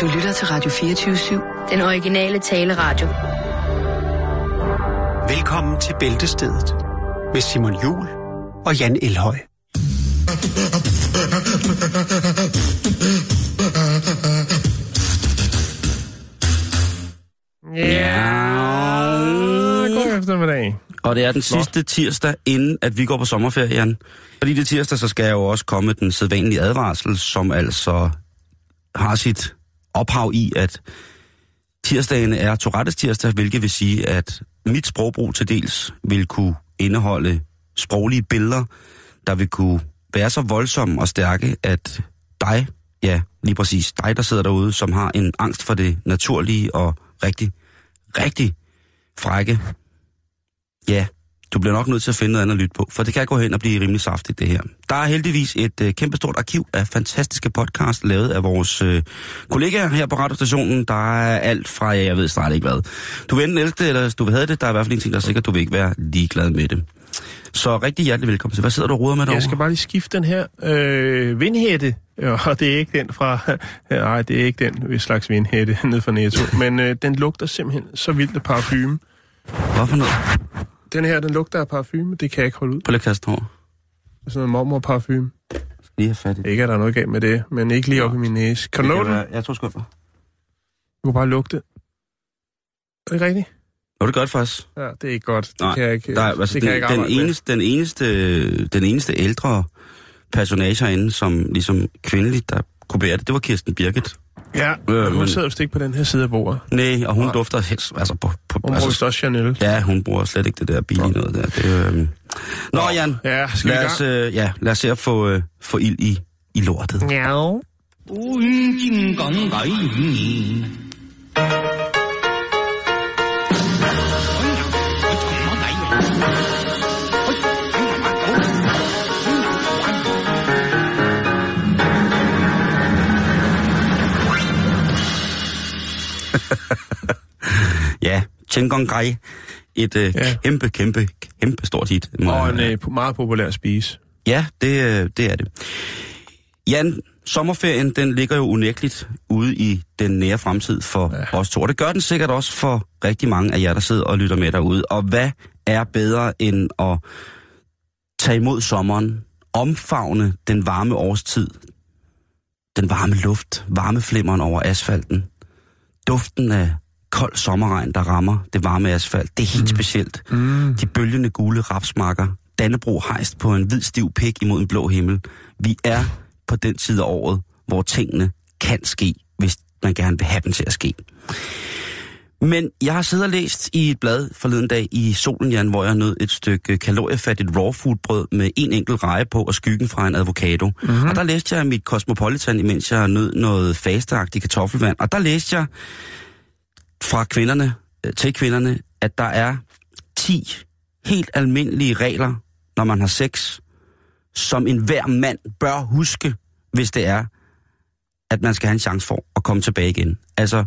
Du lytter til Radio 24-7. Den originale taleradio. Velkommen til Bæltestedet med Simon Jul og Jan Elhøj. Ja, god eftermiddag. Og det er den sidste tirsdag, inden at vi går på sommerferie, Jan. Fordi det tirsdag, så skal jeg jo også komme den sædvanlige advarsel, som altså har sit ophav i, at tirsdagen er Tourettes tirsdag, hvilket vil sige, at mit sprogbrug til dels vil kunne indeholde sproglige billeder, der vil kunne være så voldsomme og stærke, at dig, ja, lige præcis dig, der sidder derude, som har en angst for det naturlige og rigtig, rigtig frække, ja, du bliver nok nødt til at finde noget andet at lytte på, for det kan gå hen og blive rimelig saftigt, det her. Der er heldigvis et øh, kæmpestort arkiv af fantastiske podcast, lavet af vores øh, kollegaer her på radiostationen. Der er alt fra, ja, jeg ved snart ikke hvad. Du vil enten elske det, eller du vil have det, der er i hvert fald en ting, der er sikkert, du vil ikke være ligeglad med det. Så rigtig hjertelig velkommen til. Hvad sidder du og roder med derovre? Jeg skal bare lige skifte den her øh, vindhætte, og det er ikke den fra... Nej, det er ikke den slags vindhætte nede fra Netto, men øh, den lugter simpelthen så vildt af parfume. Hvorfor noget? Den her, den lugter af parfume, det kan jeg ikke holde ud. På lidt kasten hår. Sådan noget mormor-parfume. Lige have fat i det. Ikke, at der er noget galt med det, men ikke lige op i min næse. Kan du nå den? Jeg tror sgu. Du kan bare lugte. Er det rigtigt? Jo, det er godt faktisk. Ja, det er ikke godt. Det Nej, kan jeg ikke, Der, er- altså, det kan jeg ikke den, eneste, den, eneste, den eneste ældre personage herinde, som ligesom kvindeligt, der kunne bære det, det var Kirsten Birgit. Ja, Øh, hun men- sidder vist ikke på den her side af bordet. Nej, og hun Nej. dufter helst, altså på... på Hun bruger altså, vist også Chanel. Ja, hun bruger slet ikke det der billige noget der. Det, øh... Nå, Jan, Ja, skal lad os, øh, ja, lad os se at få, øh, få ild i, i lortet. Ja. Ja, Chengong Gai. Et øh, Ja. kæmpe, kæmpe, kæmpe stort hit. må Og en øh, meget populær spise. Ja, det, øh, det er det. Jan, sommerferien, den ligger jo unægteligt ude i den nære fremtid for ja. os to. Og det gør den sikkert også for rigtig mange af jer, der sidder og lytter med derude. Og hvad er bedre end at tage imod sommeren, omfavne den varme årstid, den varme luft, varmeflimmeren over asfalten, duften af kold sommerregn, der rammer det varme asfalt. Det er helt mm. specielt. Mm. De bølgende gule rapsmarker. Dannebro hejst på en hvid stiv pik imod en blå himmel. Vi er på den tid af året, hvor tingene kan ske, hvis man gerne vil have dem til at ske. Men jeg har siddet og læst i et blad forleden dag i Solen, Jan, hvor jeg nød et stykke kaloriefattigt raw food brød med en enkelt reje på og skyggen fra en avocado. Mm-hmm. Og der læste jeg mit Cosmopolitan, imens jeg nød noget fasteagtigt kartoffelvand. Og der læste jeg fra kvinderne øh, til kvinderne, at der er 10 helt almindelige regler, når man har sex, som enhver mand bør huske, hvis det er, at man skal have en chance for at komme tilbage igen. Altså,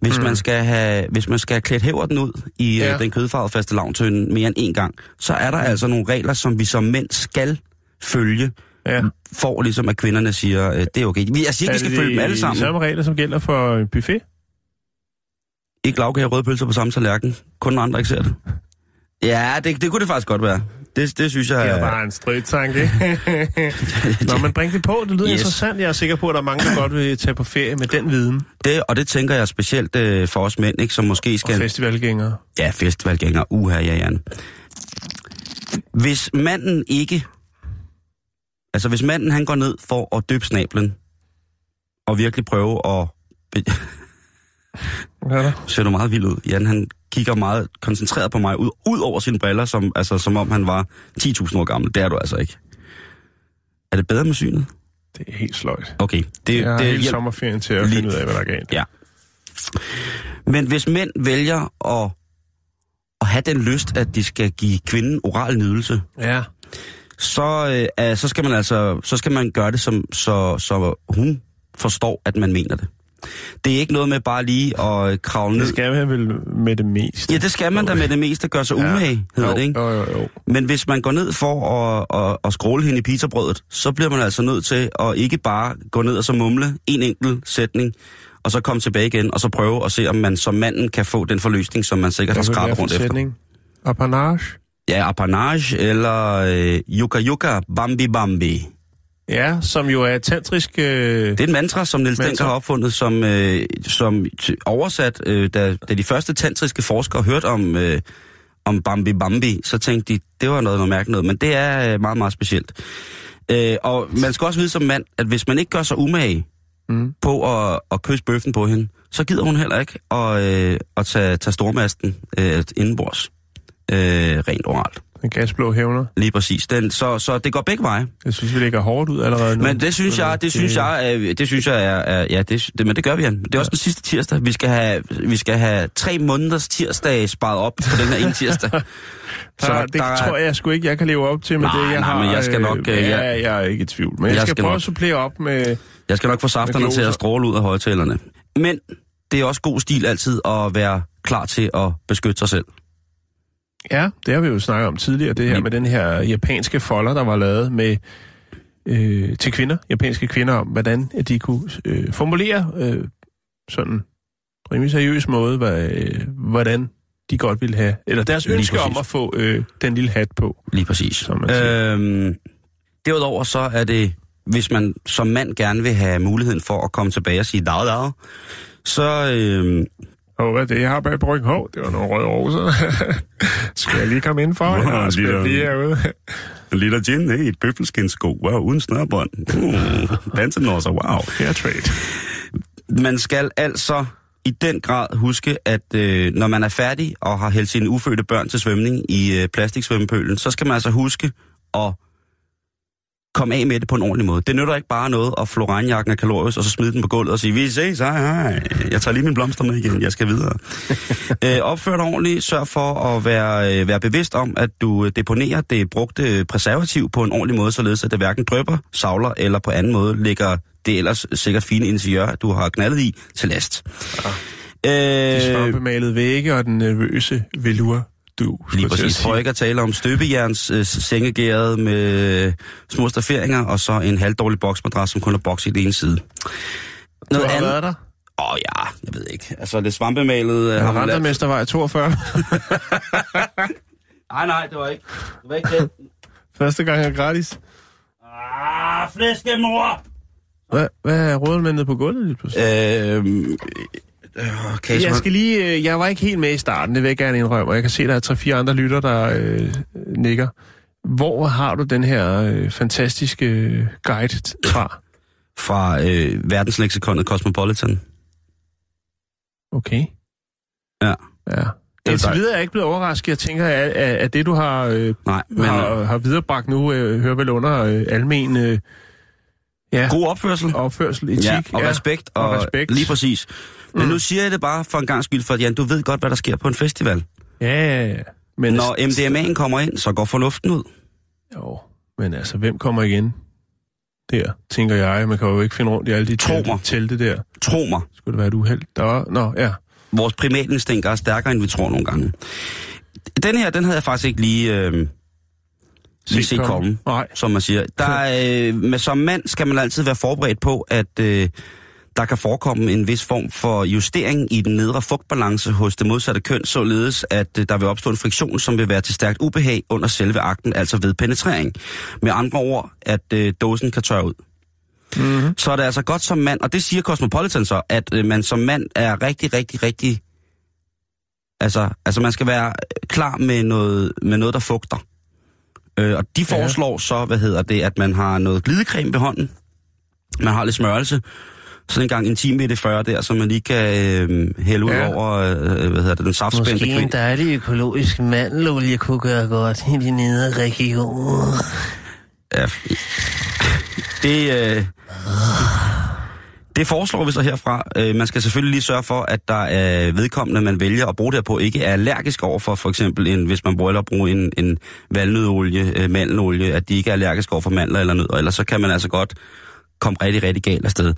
hvis, mm. man, skal have, hvis man skal have klædt hæverden ud i ja. Ja. den kødfarvede faste lavntønde mere end en gang, så er der altså nogle regler, som vi som mænd skal følge, Ja. for ligesom at kvinderne siger, øh, det er okay. Jeg siger ikke, vi skal følge dem alle de sammen. samme regler, som gælder for en buffet? Ikke lavkage og røde pølser på samme tallerken. Kun når andre ikke ser det. Ja, det, det kunne det faktisk godt være. Det, det synes jeg... Det er bare en strøtanke. Nå, men bring det på. Det lyder Yes. interessant. Jeg er sikker på, at der er mange, der godt vil tage på ferie med den viden. det, og det tænker jeg specielt øh, for os mænd, ikke, som måske Og skal... festivalgængere. Ja, festivalgænger. Uha, ja, Jan. Hvis manden ikke... Altså, hvis manden han går ned for at døbe snablen, og virkelig prøve at... Hvad er der? Ser du meget vild ud. Jan, han kigger meget koncentreret på mig, ud, ud over sine briller, som, altså, som om han var 10.000 år gammel. Det er du altså ikke. Er det bedre med synet? Det er helt sløjt. Okay. Det, Jeg har det hele sommerferien til at Lige- finde ud af, hvad der er galt. Ja. Men hvis mænd vælger at, at have den lyst, at de skal give kvinden oral nydelse, Ja. så, øh, er- så skal man altså så skal man gøre det, som, så, så hun forstår, at man mener det. Det er ikke noget med bare lige at øh, kravle Det ned. skal man vel med det meste. Ja, det skal man da med det meste gøre sig umage, hedder jo, det, ikke? Jo, jo, jo. Men hvis man går ned for at, at, at skråle hende i pizzabrødet, så bliver man altså nødt til at ikke bare gå ned og så mumle en enkelt sætning, og så komme tilbage igen, og så prøve at se, om man som manden kan få den forløsning, som man sikkert har det skrabet rundt en efter. sætning? Apanage? Ja, apanage eller øh, yuka yuka bambi bambi. Ja, som jo er tantrisk... Øh... Det er et mantra, som Niels. Denker har opfundet, som, øh, som oversat, øh, da, da de første tantriske forskere hørte om, øh, om Bambi Bambi, så tænkte de, det var noget, noget mærkeligt noget, men det er øh, meget, meget specielt. Øh, og man skal også vide som mand, at hvis man ikke gør sig umage Mm. på at, at kysse bøffen på hende, så gider hun heller ikke at, øh, at tage, tage stormasten øh, indenbords. Øh, rent oralt. En gasblå hævner. Lige præcis. Den, så, så det går begge veje. Jeg synes, vi lægger hårdt ud allerede nu. Men det synes jeg, det synes jeg, er, det synes jeg er, er ja, det, det, men det gør vi, Jan. Det er også den sidste tirsdag. Vi skal have, vi skal have tre måneders tirsdag sparet op på den her ene tirsdag. Så det der... tror jeg sgu ikke, jeg kan leve op til med Nej, det, jeg nej, har. men jeg skal nok, Øh, øh, ja, jeg- jeg er ikke i tvivl. Men jeg, Jeg skal, skal prøve nok. at supplere op med... Jeg skal nok få safterne til at stråle ud af højtalerne. Men det er også god stil altid at være klar til at beskytte sig selv. Ja, det har vi jo snakket om tidligere, det her med den her japanske folder, der var lavet med øh, til kvinder, japanske kvinder, om hvordan at de kunne øh, formulere øh, sådan rimelig seriøs måde, hvad, øh, hvordan de godt ville have, eller deres Lige ønske om præcis. at få øh, den lille hat på. Lige præcis. Som man siger. Øhm, derudover så er det, hvis man som mand gerne vil have muligheden for at komme tilbage og sige dag, dag, så, øhm, Og hvad er det, jeg har bag på ryggen? Hov, det var nogle røde roser. Skal jeg lige komme ind for? Wow, Ja, skal jeg der- lige herude? en liter gin, hey, et bøffelskinssko, wow, uden snørbånd. Uh, dansenosser, wow. Fair trade. Man skal altså i den grad huske, at øh, når man er færdig og har hældt sine ufødte børn til svømning i øh, plastiksvømmepølen, så skal man altså huske at komme af med det på en ordentlig måde. Det nytter ikke bare noget at flå regnjakken af kalorius, og så smide den på gulvet og sige, vi ses, hej, hej. Jeg tager lige mine blomster med igen, jeg skal videre. øh, opfør dig ordentligt, sørg for at være, øh, være bevidst om, at du øh, deponerer det brugte præservativ på en ordentlig måde, således at det hverken drøber, savler eller på anden måde lægger det ellers sikkert fine interiør, du har knaldet i, til last. De Øh, svampemalede vægge og den nervøse velur, du Lige præcis. For ikke at tale om støbejerns øh, sengegæret med små stafferinger, og så en halvdårlig boksmadras, som kun er boks i den ene side. Du Noget har andet? været der? Åh oh, ja, jeg ved ikke. Altså det svampemalet... Øh, har man Randermestervej 42. Nej, nej, det var ikke. Det var ikke det. Første gang er gratis. ah, flæskemor! Hvad, hvad er rådmændet på gulvet lige pludselig? Øh, okay, Jeg skal lige, øh, jeg var ikke helt med i starten, det vil jeg gerne indrømme, og jeg kan se, at der er tre-fire andre lytter, der øh, nikker. Hvor har du den her øh, fantastiske øh, guide fra? Fra øh, verdensleksikonet Cosmopolitan. Okay. Ja. Ja. Indtil dejligt. videre er jeg ikke blevet overrasket. Jeg tænker, at, at, at det, du har, øh, Nej, men har, har viderebragt nu, øh, hører vel under øh, almen øh, ja, god opførsel. opførsel, etik. Ja, og respekt. Og, og respekt. Lige præcis. Men Mm. nu siger jeg det bare for en gang skyld, for Jan, du ved godt, hvad der sker på en festival. Ja, ja, ja. Men, Når MDMA'en kommer ind, så går fornuften ud. Jo, men altså, hvem kommer igen der, tænker jeg. Man kan jo ikke finde rundt i alle de telte, telte der. Tro mig. Skulle det være et uheld? Der var... Nå, ja. Vores primatinstinkt er stærkere, end vi tror nogle gange. Den her, den havde jeg faktisk ikke lige, øh, lige set komme, Nej. som man siger. Der er, øh, med som mand skal man altid være forberedt på, at øh, der kan forekomme en vis form for justering i den nedre fugtbalance hos det modsatte køn, således at øh, der vil opstå en friktion, som vil være til stærkt ubehag under selve akten, altså ved penetrering. Med andre ord, at øh, dåsen kan tørre ud. Mm-hmm. så er det altså godt som mand, og det siger Cosmopolitan så, at øh, man som mand er rigtig, rigtig, rigtig... Altså, altså man skal være klar med noget, med noget der fugter. Øh, og de Ja. foreslår så, hvad hedder det, at man har noget glidecreme ved hånden. Man har lidt smørelse. Sådan en gang en time i det 40 der, så man lige kan øh, hælde ud Ja. over, øh, hvad hedder det, den saftspændte Måske en kvinde. dejlig økologisk mandelolie kunne gøre godt i de nedre regioner. Ja. Det, øh, det foreslår vi så herfra. Øh, man skal selvfølgelig lige sørge for, at der er vedkommende, man vælger at bruge det her på, ikke er allergisk over for for eksempel, en, hvis man bruger at bruge en, en valnødolie, øh, mandelolie, at de ikke er allergiske over for mandler eller nødder, ellers så kan man altså godt komme rigtig, rigtig galt afsted.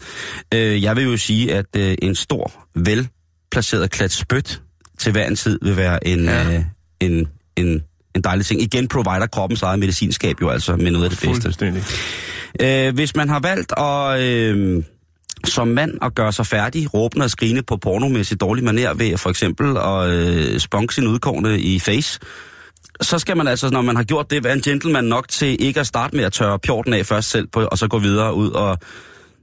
Øh, jeg vil jo sige, at øh, en stor, velplaceret klat spyt til hver en tid vil være en, Ja. øh, en, en, en dejlig ting. Igen provider kroppens eget medicinskab jo altså med noget af det bedste. Fuldstændig. Øh, hvis man har valgt at, øh, som mand at gøre sig færdig, råbende og skrine på pornomæssigt dårlig maner ved for eksempel at øh, spunke sin udkårne i face, så skal man altså, når man har gjort det, være en gentleman nok til ikke at starte med at tørre pjorten af først selv, på, og så gå videre ud og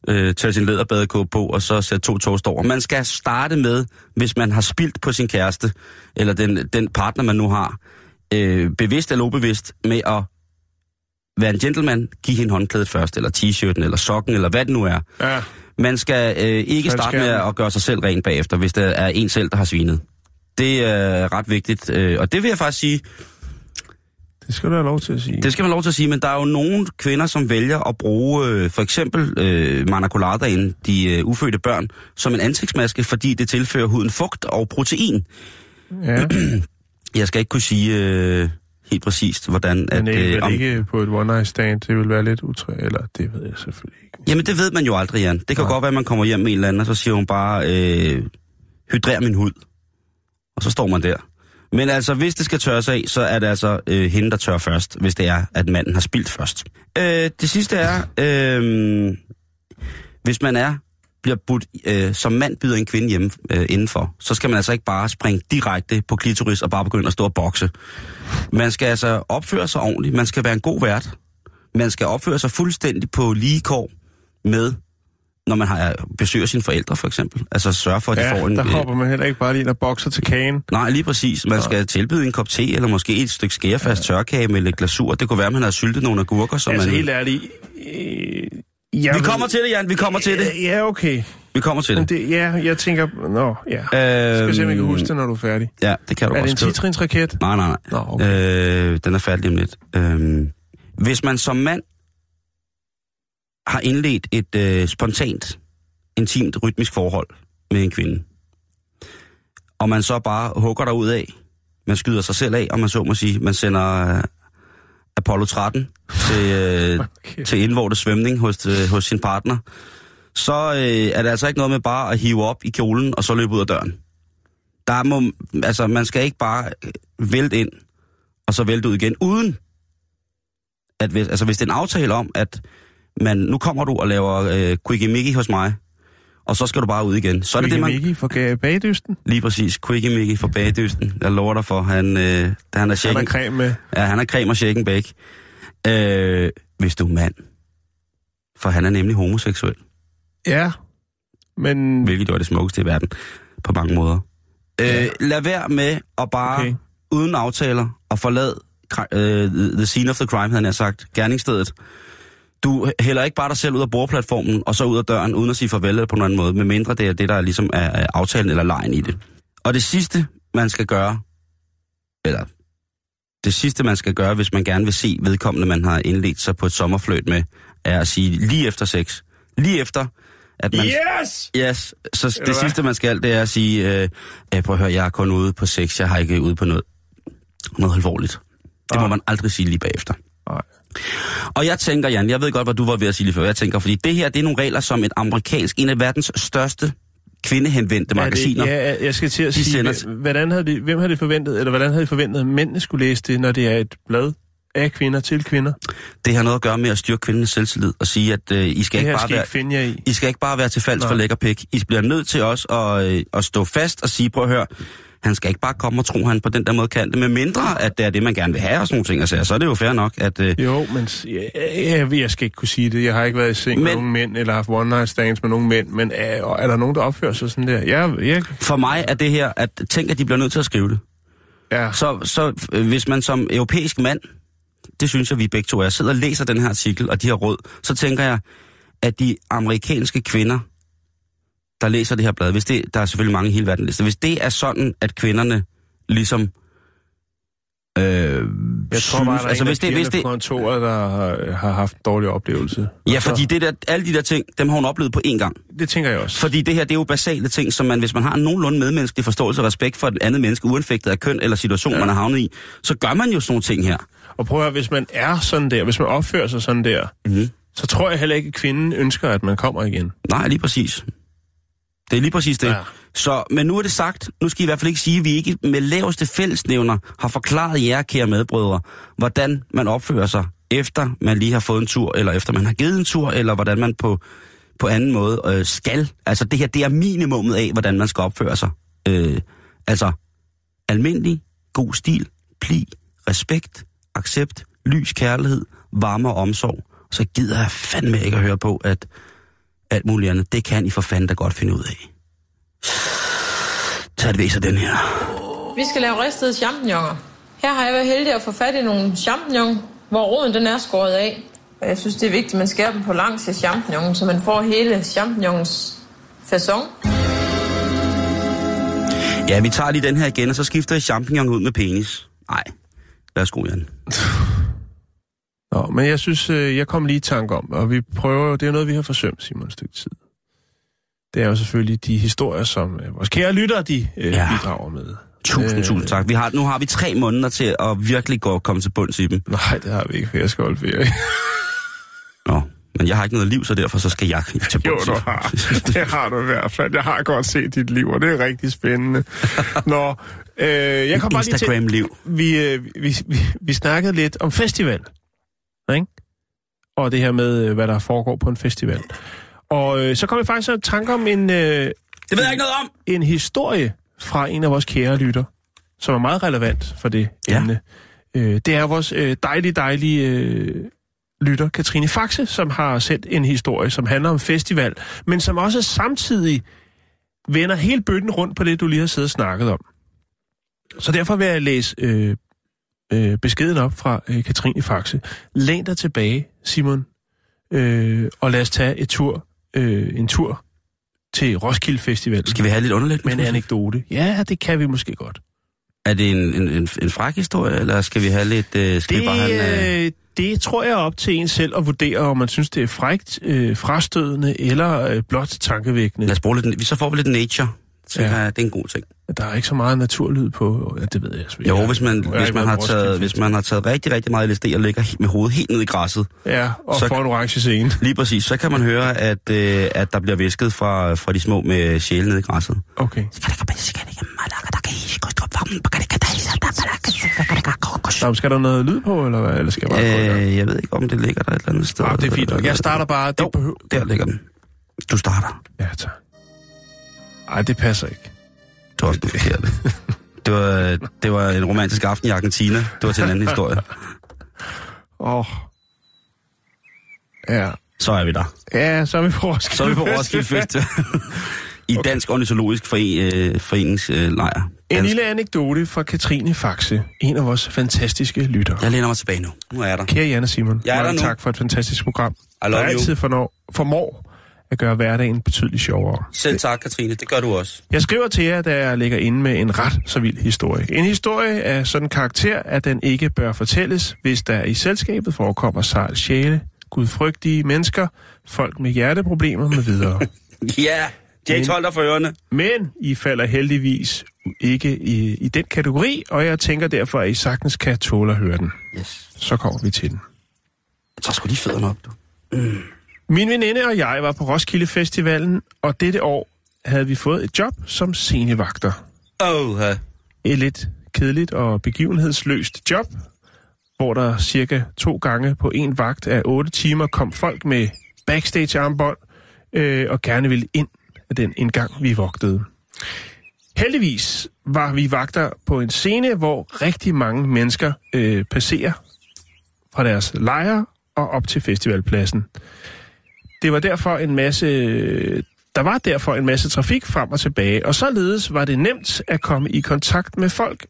øh, tage sin læderbadekåbe på, og så sætte to toast over. Man skal starte med, hvis man har spildt på sin kæreste, eller den, den partner, man nu har, øh, bevidst eller ubevidst, med at være en gentleman, give hende håndklædet først, eller t-shirten, eller sokken, eller hvad det nu er. Ja, Man skal øh, ikke starte skal- med at gøre sig selv ren bagefter, hvis det er en selv, der har svinet. Det er ret vigtigt, øh, og det vil jeg faktisk sige, det skal du have lov til at sige. det skal man lov til at sige, men der er jo nogle kvinder, som vælger at bruge øh, for eksempel øh, manacoladaen, de øh, ufødte børn, som en ansigtsmaske, fordi det tilfører huden fugt og protein. Ja, Jeg skal ikke kunne sige øh, helt præcist, hvordan... men er vel om- ikke på et one night stand. Det vil være lidt utræ, eller det ved jeg selvfølgelig ikke. Jamen, det ved man jo aldrig, Jan. Det kan Nej. godt være, at man kommer hjem med en eller anden, og så siger hun bare, øh, hydrer min hud. Og så står man der. Men altså, hvis det skal tørres af, så er det altså øh, hende, der tør først, hvis det er, at manden har spildt først. Øh, det sidste er, øh, hvis man er bliver budt, øh, som mand byder en kvinde hjemme øh, indenfor, så skal man altså ikke bare springe direkte på klitoris og bare begynde at stå og bokse. Man skal altså opføre sig ordentligt. Man skal være en god vært. Man skal opføre sig fuldstændig på lige kår med, når man har besøger sine forældre, for eksempel. Altså sørge for, at de Ja, får en... der øh, hopper man heller ikke bare lige ind og bokser til kagen. Nej, lige præcis. Man skal tilbyde en kop te, eller måske et stykke skærefast tørkage med lidt glasur. Det kunne være, at man har syltet nogle agurker, som altså man... helt ærligt... Øh, jeg Vi kommer til det, Jan. Vi kommer til det. Ja, okay. Vi kommer til det. det, ja, jeg tænker... Nå, ja. Øhm, Skal se, om jeg kan huske det, når du er færdig. Ja, det kan du Er det også en skrive. titrinsraket? Nej, nej, nej. Nå, okay. Øh, den er færdig om lidt. Øh, hvis man som mand har indledt et øh, spontant, intimt, rytmisk forhold med en kvinde, og man så bare hugger der ud af, man skyder sig selv af, og man så må sige, man sender øh, Apollo 13 til, øh, Okay. til indvortes svømning hos, øh, hos sin partner, så øh, er det altså ikke noget med bare at hive op i kjolen, og så løbe ud af døren. Der må, altså, man skal ikke bare øh, vælte ind, og så vælte ud igen, uden at hvis, altså, hvis det er en aftale om, at man, nu kommer du og laver øh, quickie Mickey hos mig, og så skal du bare ud igen. Så er det det, man... Mickey Ga- bagdysten? Lige præcis, quickie Mickey fra bagdysten. Jeg lover dig for, han, øh, han er Han shaken. har creme med. Ja, han er creme og shake and bake. Øh, hvis du er mand. For han er nemlig homoseksuel, Ja, men... hvilket jo er det smukkeste i verden på mange måder. Ja. Øh, lad være med at bare, Okay. uden aftaler, at forlade kri- øh, the scene of the crime, havde nær sagt, gerningsstedet. Du hælder ikke bare dig selv ud af bordplatformen, og så ud af døren, uden at sige farvel eller på en anden måde, medmindre det er det, der ligesom er aftalen eller lejen i det. Og det sidste, man skal gøre, eller det sidste, man skal gøre, hvis man gerne vil se vedkommende, man har indledt sig på et sommerfløjt med, er at sige lige efter sex. Lige efter, at man... Yes! Yes, så det hvad? sidste, man skal, det er at sige, øh, øh, prøv at høre, jeg er kun ude på sex, jeg har ikke ude på noget, noget alvorligt. Det må Ah. man aldrig sige lige bagefter. Nej. Og jeg tænker, Jan, jeg ved godt, hvad du var ved at sige lige før. Jeg tænker, fordi det her, det er nogle regler, som et amerikansk, en af verdens største kvindehenvendte Er det- magasiner. Ja, jeg skal til at De sige, sender hvordan havde de, hvem havde det forventet, eller hvordan havde de forventet, at mændene skulle læse det, når det er et blad af kvinder til kvinder? Det har noget at gøre med at styrke kvindernes selvtillid og sige, at øh, I skal Det ikke bare skal være... ikke finde jer i. I skal ikke bare være til falds for lækker pik. I bliver nødt til også at, øh, at stå fast og sige, prøv at høre, han skal ikke bare komme og tro, han på den der måde kan det, med mindre at det er det, man gerne vil have og sådan nogle ting. Altså, så er det jo fair nok, at... Øh, Jo, men ja, ja, jeg skal ikke kunne sige det. Jeg har ikke været i seng med Men- nogen mænd, eller haft one night stands med nogen mænd, men er, er der nogen, der opfører sig sådan der? Ja, jeg, for mig er det her, at tænk, at de bliver nødt til at skrive det. ja. Så, så øh, hvis man som europæisk mand, det synes jeg, vi begge to er, sidder og læser den her artikel og de her råd, så tænker jeg, at de amerikanske kvinder, der læser det her blad, hvis det, der er selvfølgelig mange i hele verden, hvis det er sådan, at kvinderne ligesom... Øh, Jeg tror bare, der er altså, en hvis det, hvis det, på kontoret, der har, har haft en dårlig oplevelse. ja, Og så- fordi det der, alle de der ting, dem har hun oplevet på én gang. Det tænker jeg også. Fordi det her, det er jo basale ting, som man, hvis man har en nogenlunde medmenneskelig forståelse og respekt for et andet menneske, uanfægtet af køn eller situation, ja. man har havnet i, så gør man jo sådan nogle ting her. Og prøv at høre, hvis man er sådan der, hvis man opfører sig sådan der, Mm-hmm. så tror jeg heller ikke, at kvinden ønsker, at man kommer igen. Nej, lige præcis. Det er lige præcis det. Ja. Ja. Så, men nu er det sagt, nu skal I i hvert fald ikke sige, at vi ikke med laveste fællesnævner har forklaret jer, kære medbrødre, hvordan man opfører sig, efter man lige har fået en tur, eller efter man har givet en tur, eller hvordan man på på anden måde øh, skal. Altså det her, det er minimummet af, hvordan man skal opføre sig. Øh, altså almindelig, god stil, pli, respekt, accept, lys, kærlighed, varme og omsorg. Så gider jeg fandme ikke at høre på, at alt muligt andet, det kan I for fanden da godt finde ud af. Tag det viser den her. Vi skal lave ristede champignoner. Her har jeg været heldig at få fat i nogle champignon, hvor roden den er skåret af. Og jeg synes, det er vigtigt, at man skærer dem på langs af champignonen, så man får hele champignons fasong. Ja, vi tager lige den her igen, og så skifter jeg champignon ud med penis. Nej, værsgo, Jan. Nå, men jeg synes, øh, jeg kom lige i tanke om, og vi prøver, det er noget, vi har forsømt, Simon, et stykke tid. Det er jo selvfølgelig de historier, som øh, vores kære lyttere, de øh, Ja. bidrager med. Tusind, Øh, tusind tak. Vi har, nu har vi tre måneder til at virkelig gå komme til bunds i dem. Nej, det har vi ikke, for jeg skal holde ferie. Men jeg har ikke noget liv, så derfor så skal jeg til Jo, du det. har. Det har du i hvert fald. Jeg har godt set dit liv, og det er rigtig spændende. Nå, øh, jeg kom bare lige til... Instagram-liv. Vi, øh, vi, vi, vi snakkede lidt om festival, ikke? Og det her med, øh, hvad der foregår på en festival. Og øh, så kom jeg faktisk i tanke om en, øh, Det ved jeg ikke noget om! en historie fra en af vores kære lytter, som er meget relevant for det Ja. emne. Øh, det er vores øh, dejlige, dejlige øh, lytter, Katrine Faxe, som har sendt en historie, som handler om festival, men som også samtidig vender hele bøtten rundt på det, du lige har siddet og snakket om. Så derfor vil jeg læse øh, øh, beskeden op fra øh, Katrine Faxe. Læn dig tilbage, Simon, øh, og lad os tage et tur, øh, en tur til Roskilde Festival Skal vi have lidt underligt? med en anekdote. Ja, det kan vi måske godt. Er det en, en, en, en fræk historie, eller skal vi have lidt... Øh, skal vi bare have en, øh... Det, øh, det tror jeg er op til en selv at vurdere, om man synes, det er frægt, øh, frastødende eller øh, blot tankevækkende. Lad os bruge lidt... Så får vi lidt nature. Så Ja. det er en god ting. Der er ikke så meget naturlyd på, ja, det ved jeg selvfølgelig. Jo, hvis man, Jeg hvis ikke man, har taget, hvis man har taget rigtig, rigtig meget LSD og ligger med hovedet helt ned i græsset, Ja, og så- får en orange scene. lige præcis, så kan man høre, at, øh, at der bliver visket fra, fra de små med sjæle ned i græsset. Okay. Nå, men skal der noget lyd på, eller hvad? Eller skal jeg bare? Øh, jeg ved ikke, om det ligger der et eller andet sted. Ah, det er fint. Jeg starter bare. Det Jo, behøver... der ligger den. Du starter. Ja, tak. Ej, det passer ikke. Det var også den forkerte. Det var, det var en romantisk aften i Argentina. Det var til en anden historie. Åh. Oh. Ja. Så er vi der. Ja, så er vi på Roskilde Så er vi på Roskilde Festival. I Dansk Ornitologisk Foren, øh, Foreningslejr. En lille anekdote fra Katrine Faxe, en af vores fantastiske lyttere. Jeg læner mig tilbage nu. Nu er jeg der. Kære Jan og Simon, Jeg er der nu. tak for et fantastisk program. I love altid fornår, formår at gøre hverdagen betydeligt sjovere. Selv tak, Katrine. Det gør du også. Jeg skriver til jer, da jeg ligger inde med en ret så vild historie. En historie af sådan karakter, at den ikke bør fortælles, hvis der i selskabet forekommer sejl sjæle, gudfrygtige mennesker, folk med hjerteproblemer med videre. Ja, Jake Men- hold dig for ørerne. Men I falder heldigvis ikke i, i den kategori, og jeg tænker derfor, at I sagtens kan tåle at høre den. Yes. Så kommer vi til den. Jeg tager sgu lige fødderne op, du. Min veninde og jeg var på Roskilde Festivalen, og dette år havde vi fået et job som scenevagter. Åh, oh, Et lidt kedeligt og begivenhedsløst job, hvor der cirka to gange på en vagt af otte timer kom folk med backstage-armbånd øh, og gerne ville ind af den indgang, vi vogtede. Heldigvis var vi vagter på en scene, hvor rigtig mange mennesker øh, passerer fra deres lejre og op til festivalpladsen. Det var derfor en masse der var derfor en masse trafik frem og tilbage, og således var det nemt at komme i kontakt med folk,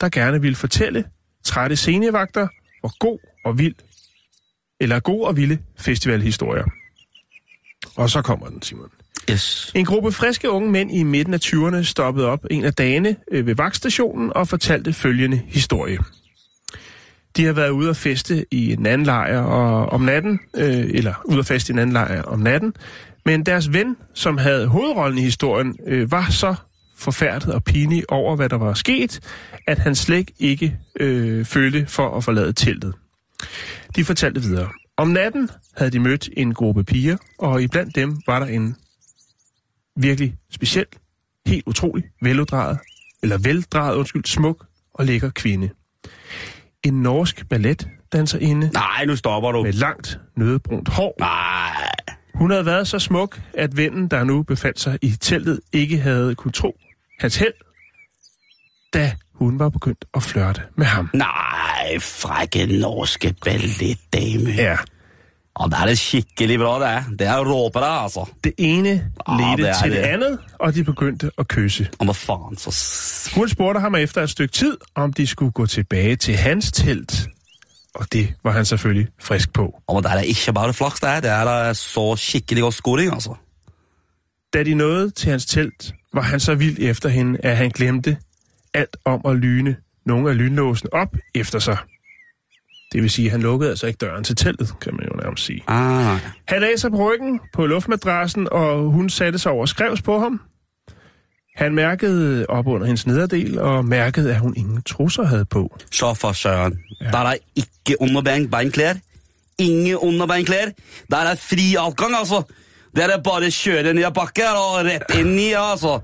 der gerne ville fortælle trætte scenevagter, hvor god og vild, eller god og vilde festivalhistorier. Og så kommer den, Simon yes. En gruppe friske unge mænd i midten af 20'erne stoppede op en af dagene øh, ved vagtstationen og fortalte følgende historie. De har været ude at feste i en anden lejr og, om natten, øh, eller ude at feste i en anden lejr om natten, men deres ven, som havde hovedrollen i historien, øh, var så forfærdet og pinlig over, hvad der var sket, at han slet ikke øh, følte for at forlade teltet. De fortalte videre. Om natten havde de mødt en gruppe piger, og iblandt dem var der en virkelig speciel, helt utrolig veluddraget, eller veldrejet, undskyld, smuk og lækker kvinde. En norsk balletdanserinde Nej, nu stopper du. med langt, nødebrunt hår, Nej. Hun havde været så smuk, at vennen, der nu befandt sig i teltet, ikke havde kunne tro hans held, da hun var begyndt at flørte med ham. Nej, frække norske balletdame. Ja. Ja, det er det skikkelig bra, det er. Det er råbra, altså. Det ene Ah, ledte det er til det det. andet, og de begyndte at kysse. Og hvad fanden, så... Hun spurgte ham efter et stykke tid, om de skulle gå tilbage til hans telt. Og det var han selvfølgelig frisk på. Og det er ikke bare flaks, det er. Det er da så skikkelig godt scoring, altså. Da de nåede til hans telt, var han så vild efter hende, at han glemte alt om at lyne nogle af lynlåsen op efter sig. Det vil sige, at han lukkede altså ikke døren til teltet, kan man jo nærmest sige. Ah, Han lagde sig på ryggen på luftmadrassen, og hun satte sig over skrevs på ham. Han mærkede op under hendes nederdel, og mærkede, at hun ingen trusser havde på. så for søren. Ja. Der er ikke underbeinklæder. Ingen underbeinklæder. Der er fri adgang, altså. Det er bare at kjøre ned ad bakke og rett ind i, altså.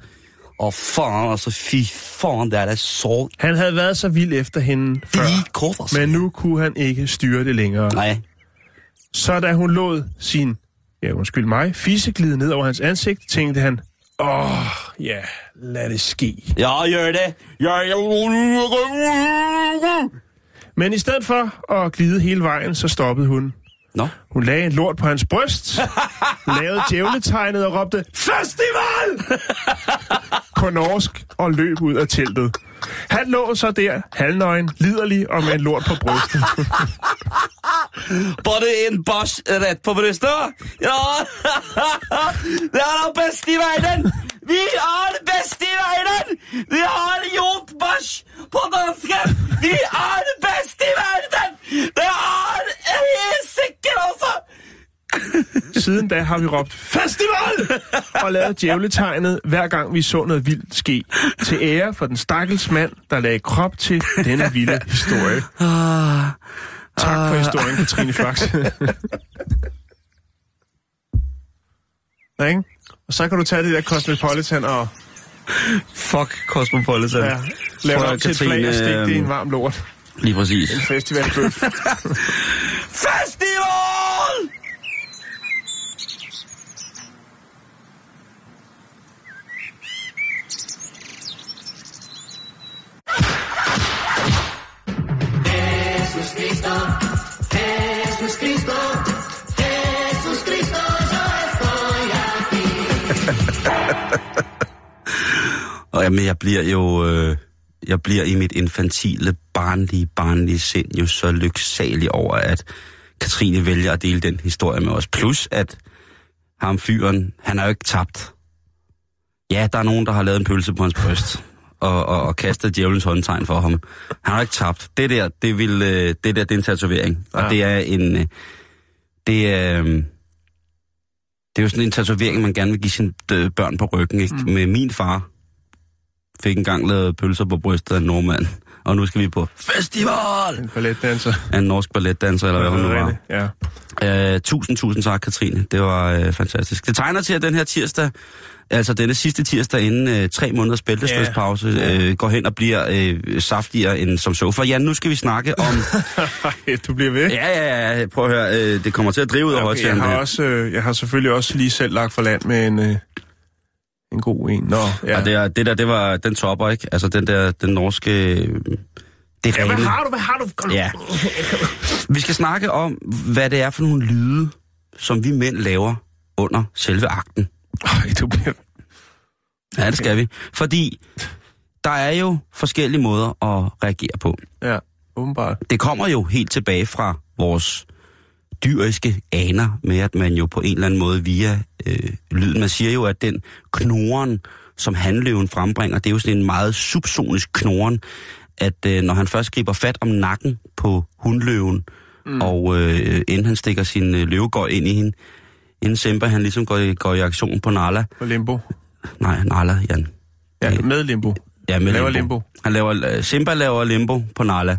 Åh, faen, altså. Fy faen, det er da så Han havde været så vild efter hende før, dritkort, altså. men nu kunne han ikke styre det længere. Nej. Så da hun lod sin, ja undskyld mig, fisse glide ned over hans ansigt, tænkte han, åh, ja, lad det ske. Ja, gør det. Gør det. Men i stedet for at glide hele vejen, så stoppede hun. Nå. Hun lagde en lort på hans bryst, lavede djævletegnet og råbte, Festival! på norsk og løb ud af teltet. Han lå så der, halvnøgen, liderlig og med en lort på brystet. Bare en bash rett på brystet? Ja! Det er da best i verden! Vi er best i verden! Vi har gjort bash på dansken! Vi er best i verden! Det er helt sikkert, altså! Siden da har vi råbt, Festival! og lavet djævletegnet, hver gang vi så noget vildt ske. Til ære for den stakkels mand, der lagde krop til denne vilde historie. Tak for historien, Katrine Fax. Ja, ikke? Og så kan du tage det der Cosmopolitan og Fuck Cosmopolitan. ja, lave om til et flag og stikke det i en øhm, varm lort. Lige præcis. En festivalbøf. Festival! Og jamen, jeg bliver jo... Øh, jeg bliver i mit infantile, barnlige, barnlige sind jo så lyksalig over, at Katrine vælger at dele den historie med os. Plus, at ham fyren, han er jo ikke tabt. Ja, der er nogen, der har lavet en pølse på hans bryst og, og, og kastet djævelens håndtegn for ham. Han har ikke tabt. Det der, det, vil, øh, det der, det er en tatovering. Og Ja. det er en... øh, Det er... Det er jo sådan en tatovering, man gerne vil give sine øh, børn på ryggen. Ikke? Mm. Med min far fik engang lavet pølser på brystet af en nordmand. Og nu skal vi på festival En balletdanser. en norsk balletdanser, eller hvad hun nu var. Ja. Uh, tusind, tusind tak, Katrine. Det var uh, fantastisk. Det tegner til, at den her tirsdag, altså denne sidste tirsdag inden uh, tre måneders bæltestridspause, Ja. uh, går hen og bliver uh, saftigere end som så. For Jan, nu skal vi snakke om... du bliver ved. ja, ja, ja, prøv at høre. Uh, det kommer til at drive ud af Okay, jeg, har også, øh, jeg har selvfølgelig også lige selv lagt for land med en, øh, en god en. Nå, ja. Og det, er, det der, det var den topper, ikke? Altså den der, den norske... øh, Det ja, hvad har du? Hvad har du? Ja. Vi skal snakke om, hvad det er for nogle lyde, som vi mænd laver under selve akten. Ej, du bliver... Ja, det skal vi. Fordi der er jo forskellige måder at reagere på. Ja, åbenbart. Det kommer jo helt tilbage fra vores dyriske aner med, at man jo på en eller anden måde via øh, lyden, man siger jo, at den knoren, som handløven frembringer, det er jo sådan en meget subsonisk knoren, at øh, når han først griber fat om nakken på hundløven, mm. og øh, inden han stikker sin øh, løvegøj ind i hende, inden Simba han ligesom går, i- går i aktion på Nala. På limbo. Nej, Nala, Jan. Ja, med limbo. Ja, med Laver limbo. limbo. Han laver, øh, Simba laver limbo på Nala.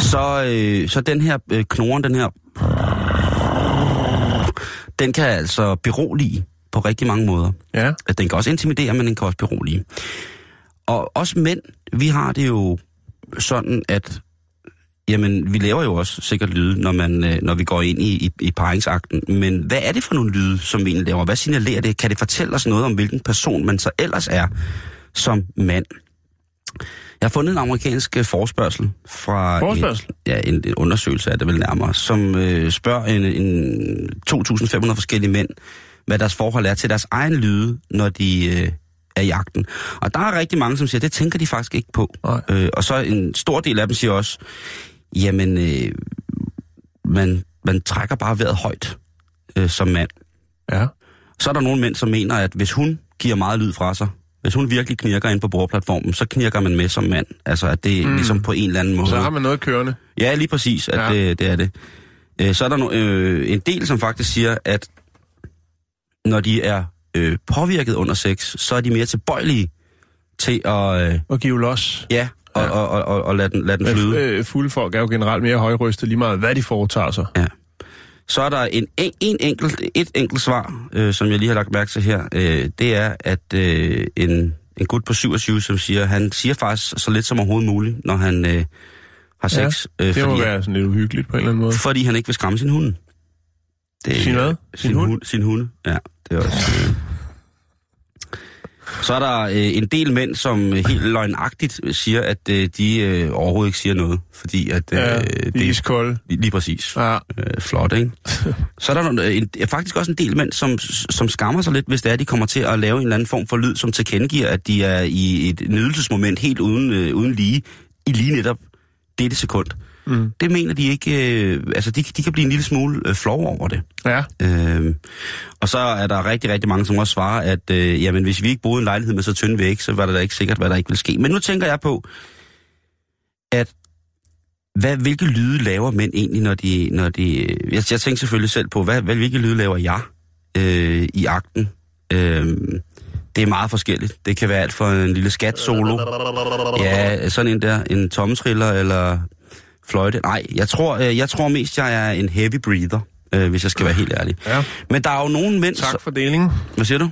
Så, øh, så den her øh, knoren, den her, den kan altså berolige på rigtig mange måder. Ja. At Den kan også intimidere, men den kan også berolige. Og os mænd, vi har det jo sådan, at Jamen, vi laver jo også sikkert lyde, når, man, øh, når vi går ind i, i, i paringsakten. Men hvad er det for nogle lyde, som vi egentlig laver? Hvad signalerer det? Kan det fortælle os noget om, hvilken person man så ellers er som mand? Jeg har fundet en amerikansk øh, forspørgsel fra... Forespørgsel? En, ja, en, en undersøgelse er det vel nærmere, som øh, spørger en, en 2.500 forskellige mænd, hvad deres forhold er til deres egen lyde, når de øh, er i jagten. Og der er rigtig mange, som siger, det tænker de faktisk ikke på. Nej. Øh, og så en stor del af dem siger også, jamen, øh, man, man trækker bare vejret højt øh, som mand. Ja. Så er der nogle mænd, som mener, at hvis hun giver meget lyd fra sig, hvis hun virkelig knirker ind på bordplatformen, så knirker man med som mand. Altså, at det mm. ligesom på en eller anden måde. Så har man noget kørende. Ja, lige præcis, at Ja. det, det er det. Øh, Så er der no, øh, en del, som faktisk siger, at når de er øh, påvirket under sex, så er de mere tilbøjelige til at, øh, Og give los. ja, og, Ja. og, og, og, og lade den, lade den flyde. Øh, fulde folk er jo generelt mere højrystet lige meget, hvad de foretager sig. Ja. Så er der en, en, en enkelt, et enkelt svar, øh, som jeg lige har lagt mærke til her. Øh, det er, at øh, en, en gut på 27, som siger, han siger faktisk så lidt som overhovedet muligt, når han øh, har sex. Ja, øh, Det må være sådan lidt uhyggeligt på en eller anden måde. fordi han ikke vil skræmme sin hund. Det, Sin hvad? Sin, Sin hund? hund? Sin hunde, ja. Det er også... Øh. Så er der øh, en del mænd, som øh, helt løgnagtigt siger, at øh, de øh, overhovedet ikke siger noget. Fordi at... Øh, Ja, det de er iskolde. Lige, lige præcis. Ja. Øh, flot, ikke? Så er der nogle- en, faktisk også en del mænd, som, som skammer sig lidt, hvis det er, de kommer til at lave en eller anden form for lyd, som tilkendegiver, at de er i et nydelsesmoment helt uden, øh, uden lige, i lige netop dette sekund. Mm. Det mener de ikke... Øh, altså, de, de kan blive en lille smule øh, flove over det. Ja. Øh, og så er der rigtig, rigtig mange, som også svarer, at øh, jamen, hvis vi ikke boede i en lejlighed med så tynde væg, så var det da ikke sikkert, hvad der ikke ville ske. Men nu tænker jeg på, at hvad, hvilke lyde laver mænd egentlig, når de... Når de jeg, jeg tænker selvfølgelig selv på, hvad, hvad, hvilke lyde laver jeg øh, i akten? Øh, det er meget forskelligt. Det kan være alt fra en lille skat-solo. Ja, sådan en der, en tommetriller eller fløjte. Nej, jeg tror, øh, jeg tror mest, jeg er en heavy breather, øh, hvis jeg skal være helt ærlig. ja. Men der er jo nogle mænd... Tak for deling. Hvad siger du?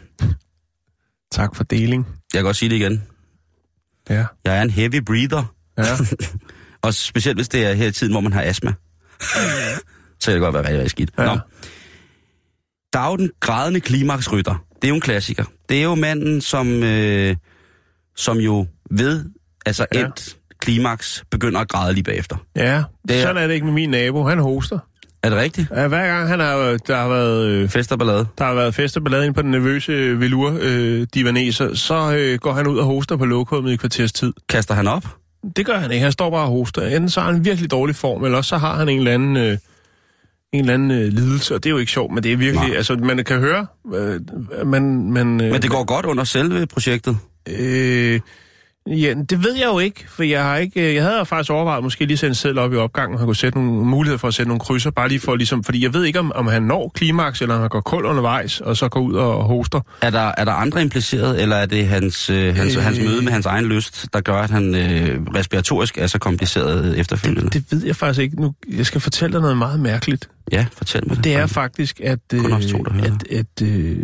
Tak for deling. Jeg kan godt sige det igen. Ja. Jeg er en heavy breather. Ja. Og specielt hvis det er her i tiden, hvor man har astma. så kan det godt være rigtig, rigtig skidt. Ja. Nå. Der er jo den grædende klimaksrytter. Det er jo en klassiker. Det er jo manden, som, øh, som jo ved, altså Ja. ja. Klimaks, begynder at græde lige bagefter. ja. Det er- Sådan er det ikke med min nabo. Han hoster. Er det rigtigt? Ja, hver gang han har, der har været... Øh, Fest og ballade. der har været fest og ballade inde på den nervøse velur øh, divaneser, så øh, går han ud og hoster på lokummet i kvarters tid. Kaster han op? Det gør han ikke. Han står bare og hoster. Enten så har han en virkelig dårlig form, eller også så har han en eller anden, øh, en eller anden øh, lidelse, og det er jo ikke sjovt, men det er virkelig... Nej. Altså, man kan høre... Øh, man, man, øh, Men det går godt under selve projektet. Øh, ja, det ved jeg jo ikke, for jeg har ikke, øh, jeg havde faktisk overvejet måske lige en seddel op i opgangen, og kunne sætte nogle muligheder for at sætte nogle krydser, bare lige for ligesom, fordi jeg ved ikke, om, om han når klimaks, eller om han går kold undervejs, og så går ud og hoster. Er der, er der andre impliceret, eller er det hans, øh, hans, Øh. hans møde med hans egen lyst, der gør, at han øh, respiratorisk er så kompliceret efterfølgende? Det ved jeg faktisk ikke. Nu, jeg skal fortælle dig noget meget mærkeligt. Ja, fortæl mig det. Det er faktisk, at... Øh, to, at, at øh,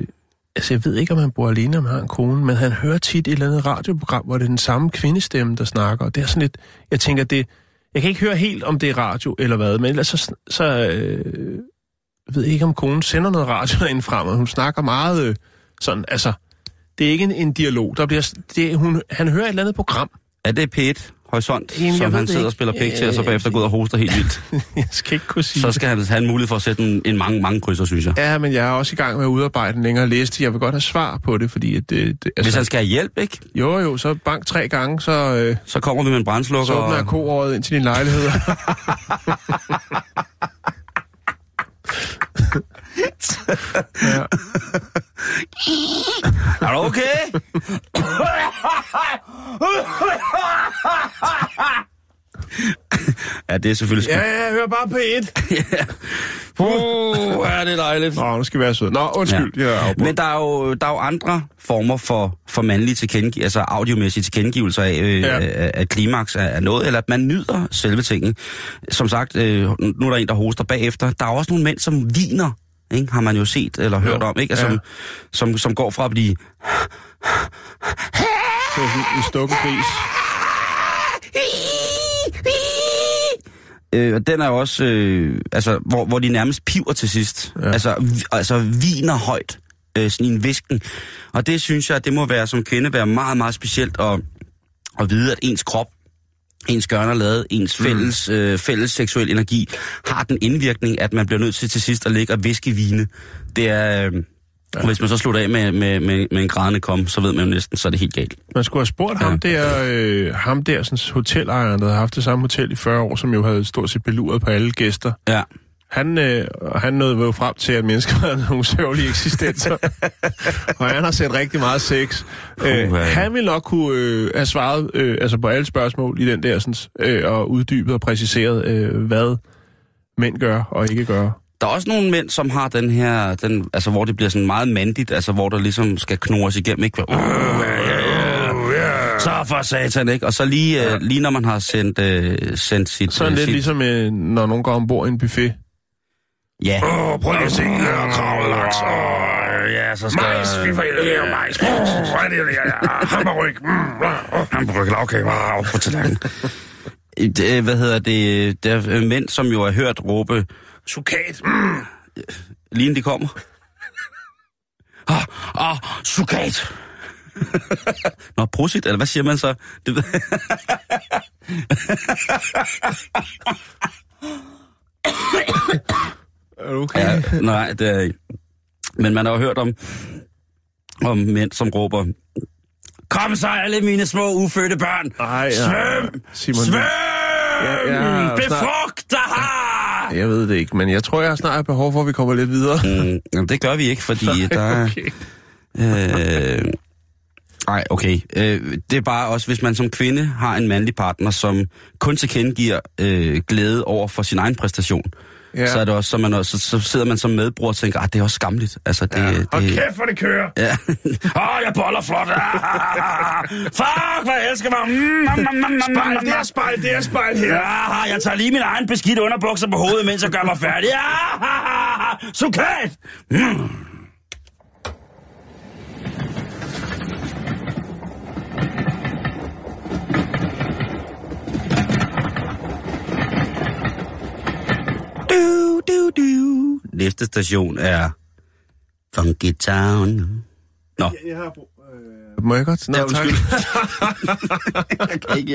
altså, jeg ved ikke, om han bor alene, om han har en kone, men han hører tit et eller andet radioprogram, hvor det er den samme kvindestemme, der snakker. Og det er sådan lidt... Jeg tænker, det... Jeg kan ikke høre helt, om det er radio eller hvad, men ellers så... så øh, jeg ved ikke, om konen sender noget radio derinde frem, og hun snakker meget øh, sådan... Altså, det er ikke en, en dialog. Der bliver, det, hun, han hører et eller andet program. Er det pæt? Horisont, Jamen, som han sidder og ikke. spiller pæk til, og så Øh, bagefter går ud og hoster helt vildt? jeg skal ikke kunne sige Så skal han have en mulighed for at sætte en, en mange, mange krydser, synes jeg. Ja, men jeg er også i gang med at udarbejde en længere liste. Jeg vil godt have svar på det, fordi... At det, det, Hvis han skal have hjælp, ikke? Jo, jo, så bank tre gange, så, øh, Så kommer vi med en brændslukker. så åbner jeg og... koåret ind til din lejlighed. ja. Er du okay? ja, det er selvfølgelig... ja, Ja. ja, jeg hører bare på et. Uh, ja, det er dejligt. Nå, nu skal vi være sød. Nå, undskyld, ja. jeg Men der er, jo, der er jo andre former for, for mandlige tilkendegivelser, altså audiomæssige tilkendegivelser af, øh, Ja. at klimaks er, er noget, eller at man nyder selve tingen. Som sagt, øh, nu er der en, der hoster bagefter. Der er også nogle mænd, som viner, ikke? har man jo set eller hørt Jo, om, ikke? Altså, ja. som, som, som går fra at blive... Det sådan en stukket gris. Øh, og den er jo også, øh, altså, hvor, hvor de nærmest piver til sidst. Ja. Altså, altså viner højt, øh, sådan en visken. Og det synes jeg, det må være som kvinde være meget, meget specielt at, at vide, at ens krop, ens gørn og lade, ens fælles, mm. øh, fælles seksuel energi, har den indvirkning, at man bliver nødt til til sidst at ligge og viske vine. Det er... Øh, ja. Hvis man så slutter af med, med, med, med en grædende kom, så ved man jo næsten, så er det helt galt. Man skulle have spurgt ham der, øh, ham der sådan, hotelejeren, der havde haft det samme hotel i 40 år, som jo havde stort set beluret på alle gæster. Ja. Han, øh, han nåede jo frem til, at mennesker havde nogle sørgelige eksistenser. og han har set rigtig meget sex. Øh, Uha. han ville nok kunne øh, have svaret øh, altså på alle spørgsmål i den der, sådan, øh, og uddybet og præciseret, øh, hvad mænd gør og ikke gør. Der er også nogle mænd, som har den her, den, altså hvor det bliver sådan meget mandigt, altså hvor der ligesom skal knores igennem, ikke? Uh, ja, ja, ja. Så for satan, ikke? Og så lige, øh, lige når man har sendt, øh, sendt sit... Sådan øh, lidt sit, ligesom, øh, når nogen går ombord i en buffet. Ja. Åh, oh, prøv lige at se den her kravet laks. Åh, ja, så skal... Majs, vi får her majs. Hvad er det, ja, hammerryg. Hamburg, lavkage, wow, på tallerkenen. Det, hvad hedder det? Der er mænd, som jo har hørt råbe, sukat, mm, lige inden de kommer. Ah, ah, sukat. Nå, prosit, eller hvad siger man så? Det, ved- Er du okay? ja, nej, det er ikke. Men man har jo hørt om, om mænd, som råber, Kom så, alle mine små ufødte børn! Ej, ja. Svøm! Simon, Svøm! Ja, ja, Befrugt dig Jeg ved det ikke, men jeg tror, jeg har snart behov for, at vi kommer lidt videre. Mm, jamen, det gør vi ikke, fordi der er... Okay. Øh, nej, okay. Øh, det er bare også, hvis man som kvinde har en mandlig partner, som kun tilkendegiver øh, glæde over for sin egen præstation, Ja. Ja. så er det også, så, man også, så sidder man som medbror og tænker, at det er også skamligt. Altså, det, Ja. det, Hold kæft, hvor det kører. Ja. Åh, oh, jeg boller flot. Ah, Fuck, hvor jeg elsker mig. Mm, mm, mm, mm, Spejl, mm, det er spejl, det er spejl her. Ja, jeg tager lige min egen beskidt underbukser på hovedet, mens jeg gør mig færdig. Ja, sukat! Mm. Du, du, du. Næste station er Funky Town. Nå, Jeg har brug... Øh... Må jeg godt? Nå, Ja, tak. jeg kan ikke,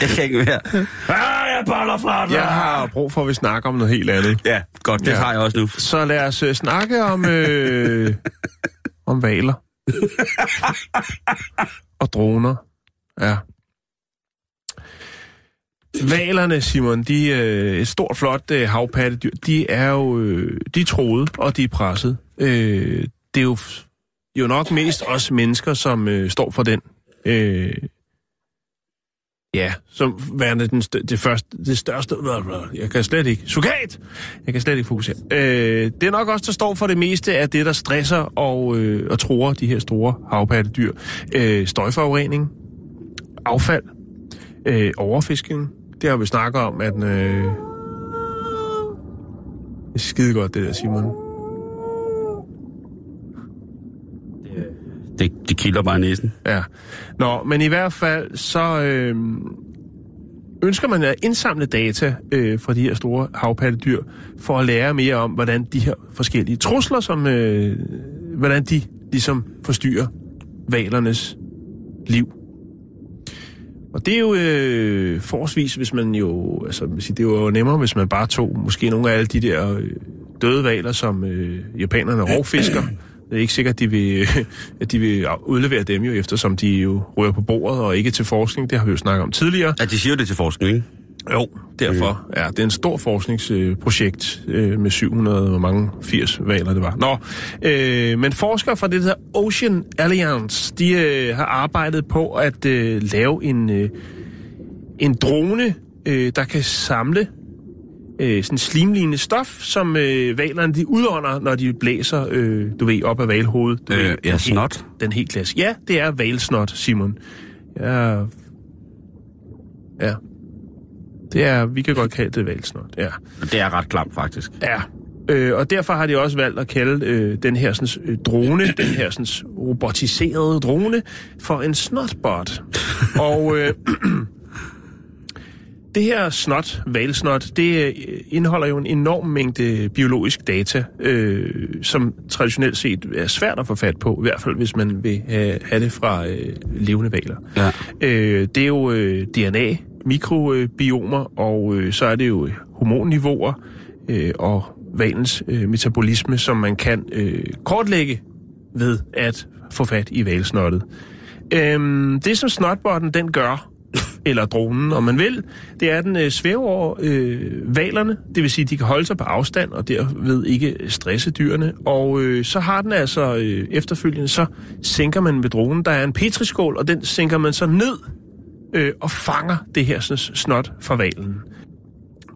jeg kan ikke mere. Ah, jeg boller flot. Jeg har brug for, at vi snakker om noget helt andet. Ja, godt, det Ja. ja. har jeg også nu. Så lad os øh, snakke om... Øh... om valer. og droner. Ja. Valerne, Simon, de øh, et stort, flot øh, havpattedyr, de er jo øh, de er troede, og de er presset. Øh, det er jo, jo nok mest os mennesker, som øh, står for den. Øh, ja, som værende den stør, det, første, det største... Jeg kan slet ikke... Sukat! Jeg kan slet ikke fokusere. Øh, det er nok også, der står for det meste af det, der stresser og, øh, og tror de her store havpattedyr. Øh, støjforurening, affald, øh, overfiskning. Det har vi snakket om, at... Øh, det er skide godt, det der, Simon. Det, det kilder bare næsen. Ja. Nå, men i hvert fald, så øh, ønsker man at indsamle data øh, fra de her store havpattedyr, for at lære mere om, hvordan de her forskellige trusler, som, øh, hvordan de ligesom forstyrrer valernes liv. Og det er jo øh, forholdsvis, hvis man jo, altså det er jo nemmere, hvis man bare tog måske nogle af alle de der øh, døde valer, som øh, japanerne rovfisker. Det er ikke sikkert, at de vil, at de vil udlevere dem jo, eftersom de jo rører på bordet og ikke til forskning. Det har vi jo snakket om tidligere. At de siger det til forskning, ikke? Jo, derfor. Ja, det er en stor forskningsprojekt øh, med 700, hvor mange 80 valer det var. Nå, øh, men forskere fra det der Ocean Alliance, de øh, har arbejdet på at øh, lave en, øh, en drone, øh, der kan samle øh, sådan slimlignende stof, som øh, valerne de udånder, når de blæser, øh, du ved, op af valhovedet. Du Øh, ved, ja, den helt- snot. Den helt klasse. Ja, det er valsnot, Simon. Ja, ja. Det er, vi kan godt kalde det valsnot, ja. Det er ret klamt, faktisk. Ja, øh, og derfor har de også valgt at kalde øh, den her sådan, øh, drone, den her sådan, robotiserede drone, for en snotbot. og øh, det her snot, valsnot, det øh, indeholder jo en enorm mængde biologisk data, øh, som traditionelt set er svært at få fat på, i hvert fald hvis man vil have, have det fra øh, levende valer. Ja. Øh, det er jo øh, DNA, mikrobiomer, og øh, så er det jo øh, hormonniveauer øh, og valens øh, metabolisme, som man kan øh, kortlægge ved at få fat i valsnottet. Øhm, det som snotbotten den gør, eller dronen, om man vil, det er, at den øh, svæver over øh, valerne, det vil sige, at de kan holde sig på afstand, og derved ikke stresse dyrene. Og øh, så har den altså øh, efterfølgende, så sænker man med dronen, der er en petriskål, og den sænker man så ned øh, og fanger det her sådan, snot fra valen.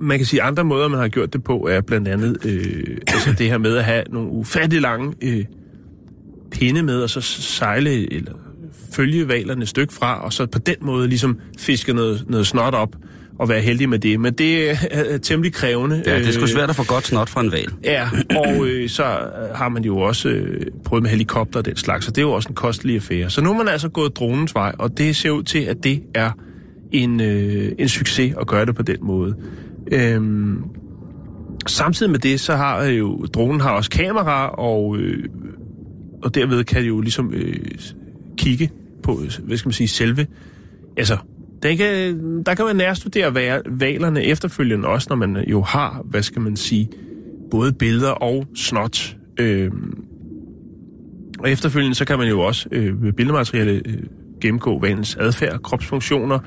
Man kan sige, at andre måder, man har gjort det på, er blandt andet øh, altså det her med at have nogle ufattelig lange øh, pinde med, og så sejle eller følge valerne et stykke fra, og så på den måde ligesom fiske noget, noget snot op og være heldig med det. Men det er, er temmelig krævende. Ja, det er sgu Øh, svært at få godt snot fra en val. Ja, og øh, så øh, har man jo også øh, prøvet med helikopter og den slags, så det er jo også en kostelig affære. Så nu er man altså gået dronens vej, og det ser ud til, at det er en, øh, en succes at gøre det på den måde. Øhm, samtidig med det, så har øh, jo dronen har også kamera, og, øh, og derved kan det jo ligesom øh, kigge på, hvad skal man sige, selve, altså den kan, der kan man nærstudere valerne efterfølgende også, når man øh, jo har, hvad skal man sige, både billeder og snot. Øh, og efterfølgende så kan man jo også øh, med billedmateriale øh, gennemgå valens adfærd, kropsfunktioner,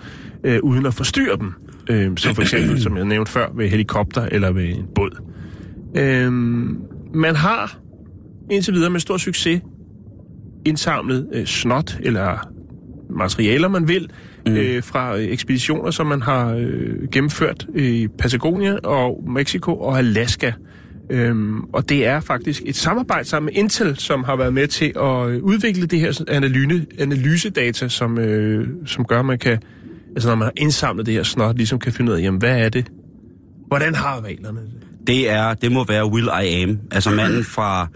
øh, uden at forstyrre dem. Øh, som for eksempel, som jeg nævnte før, ved helikopter eller ved en båd. Øh, man har indtil videre med stor succes indsamlet øh, snot eller materialer, man vil, mm. øh, fra øh, ekspeditioner, som man har øh, gennemført i Patagonia og Mexico og Alaska. Øhm, og det er faktisk et samarbejde sammen med Intel, som har været med til at øh, udvikle det her analyse, analysedata, som, øh, som gør, at man kan, altså når man har indsamlet det her snot, ligesom kan finde ud af, jamen hvad er det? Hvordan har valerne det? Det, er, det må være Will I Am, altså manden fra,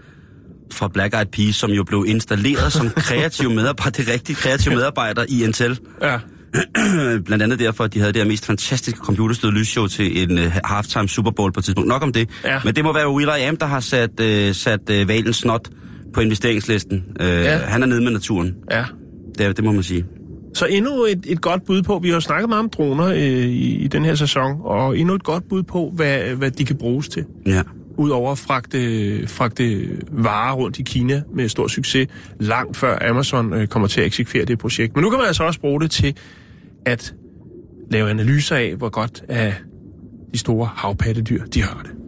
fra Black Eyed Peas, som jo blev installeret som kreativ medarbejder, det rigtige kreative medarbejder i Intel. Ja, Blandt andet derfor, at de havde det her mest fantastiske computerstøde lysshow til en uh, halftime Super Bowl på et tidspunkt. Nok om det. Ja. Men det må være Will I Am, der har sat, uh, sat uh, valens snot på investeringslisten. Uh, Ja. Han er nede med naturen. ja. Det, det må man sige. Så endnu et, et godt bud på, vi har snakket meget om droner øh, i, i den her sæson, og endnu et godt bud på, hvad, hvad de kan bruges til. Ja. Udover at fragte, fragte varer rundt i Kina med stor succes, langt før Amazon øh, kommer til at eksekvere det projekt. Men nu kan man altså også bruge det til at lave analyser af, hvor godt af de store havpattedyr, de har det.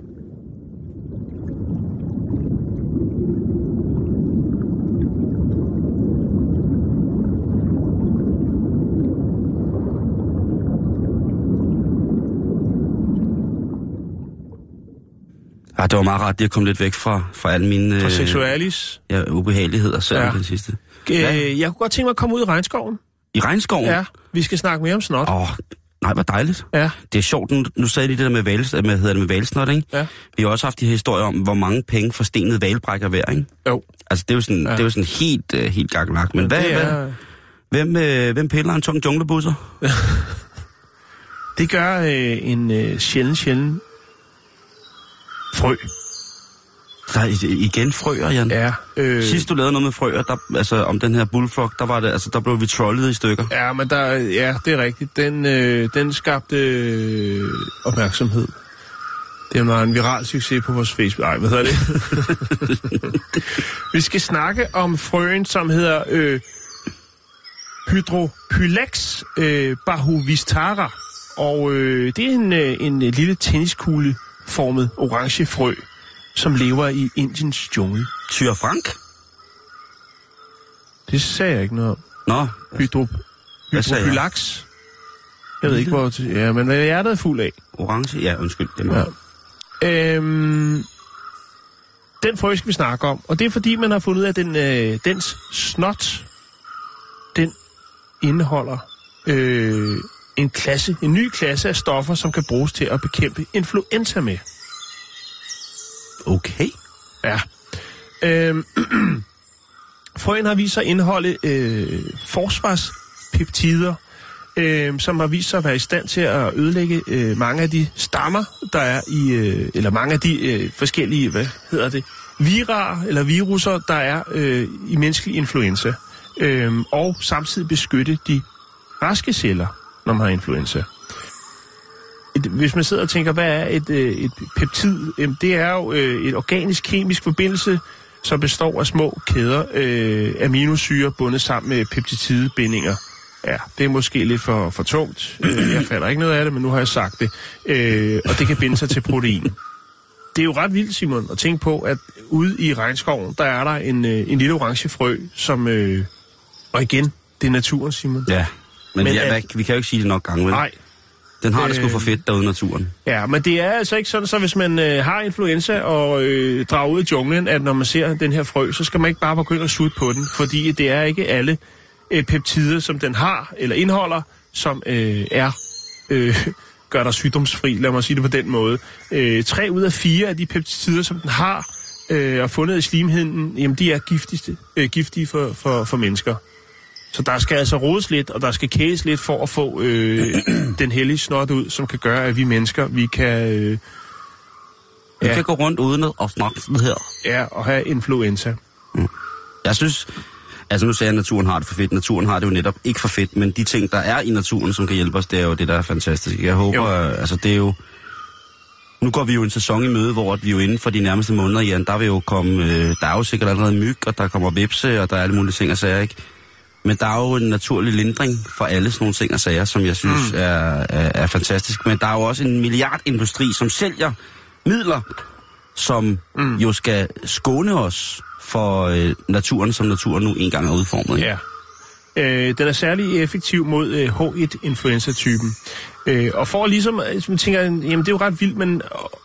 Ja, det var meget rart, det at komme lidt væk fra, fra alle mine For øh, seksualis. ja, ubehageligheder, selv Ja. ja. den sidste. Øh, jeg kunne godt tænke mig at komme ud i regnskoven. I regnskoven? Ja, vi skal snakke mere om snot. Åh, nej, hvor dejligt. Ja, Det er sjovt, nu, nu sagde de det der med, vals, med, hedder det med valsnot, ikke? ja. Vi har også haft de her historier om, hvor mange penge forstenet valbrækker værd, ikke? Jo. Altså, det er jo sådan, Ja. ja. det er jo sådan helt, uh, helt gakkelak. Men hvad, det, hvad, er, hvem, øh, hvem piller en tung junglebusser? det gør øh, en øh, sjælden, sjælden frø. Der er igen frøer, Jan. Ja. Øh, Sidst du lavede noget med frøer, der, altså om den her bullfrog, der, var det, altså, der blev vi trollet i stykker. Ja, men der, ja, det er rigtigt. Den, øh, den skabte øh, opmærksomhed. Det var en viral succes på vores Facebook. Ej, hvad hedder det? Vi skal snakke om frøen, som hedder øh, Hydropylex øh, bahuvistara. Og øh, det er en, øh, en lille tenniskugle-formet orange frø, som lever i Indiens jungle. Tyre Frank? Det sagde jeg ikke noget om. Nå, Hydro, Hvad sagde jeg? hydropylax. Jeg ved ikke, hvor... Ja, men hvad er hjertet er fuld af? orange? Ja, undskyld. Det må... Ja. Øhm, den frø skal vi snakke om, og det er fordi, man har fundet ud af, at den, øh, dens snot, den indeholder øh, en klasse, en ny klasse af stoffer, som kan bruges til at bekæmpe influenza med. Okay. Ja. Øhm, frøen har vist sig at indeholde øh, forsvarspeptider, øh, som har vist sig at være i stand til at ødelægge øh, mange af de stammer, der er i, øh, eller mange af de øh, forskellige, hvad hedder det, virar eller viruser, der er øh, i menneskelig influenza. Øh, og samtidig beskytte de raske celler, når man har influenza. Et, hvis man sidder og tænker, hvad er et, øh, et peptid? Jamen, det er jo øh, et organisk-kemisk forbindelse, som består af små kæder øh, aminosyre bundet sammen med peptidbindinger. Ja, det er måske lidt for, for tungt. Øh, jeg fatter ikke noget af det, men nu har jeg sagt det. Øh, og det kan binde sig til protein. Det er jo ret vildt, Simon, at tænke på, at ude i regnskoven, der er der en, en lille orange frø, som... Øh, og igen, det er naturen, Simon. Ja, men, Men ja, hvad, vi kan jo ikke sige det nok gange, vel? Nej, Den har det sgu Øh, for fedt derude i naturen. Ja, men det er altså ikke sådan, så hvis man øh, har influenza og øh, drager ud i junglen, at når man ser den her frø, så skal man ikke bare begynde at sutte på den, fordi det er ikke alle øh, peptider, som den har eller indeholder, som øh, er øh, gør dig sygdomsfri, lad mig sige det på den måde. Øh, tre ud af fire af de peptider, som den har øh, og fundet i slimhinden, jamen de er giftigste, øh, giftige for, for, for mennesker. Så der skal altså rodes lidt, og der skal kæles lidt for at få øh, den hellige snot ud, som kan gøre, at vi mennesker, vi kan øh, Vi Ja. kan gå rundt uden at snakke her. ja, og have influenza. Jeg synes, altså nu sagde jeg, at naturen har det for fedt. Naturen har det jo netop ikke for fedt, men de ting, der er i naturen, som kan hjælpe os, det er jo det, der er fantastisk. Jeg håber, Jo. øh, altså det er jo... Nu går vi jo en sæson i møde, hvor vi jo inden for de nærmeste måneder, Jan, der vil jo komme... Øh, der er jo sikkert allerede myg, og der kommer vipse, og der er alle mulige ting og sager, ikke? Men der er jo en naturlig lindring for alle sådan nogle ting og sager, som jeg synes mm. er, er, er fantastisk. Men der er jo også en milliardindustri, som sælger midler, som mm. jo skal skåne os for øh, naturen, som naturen nu engang er udformet. ikke? Ja. Øh, den er særlig effektiv mod øh, H1-influenza-typen. Øh, og for ligesom, øh, man tænker, jamen det er jo ret vildt, men... Og,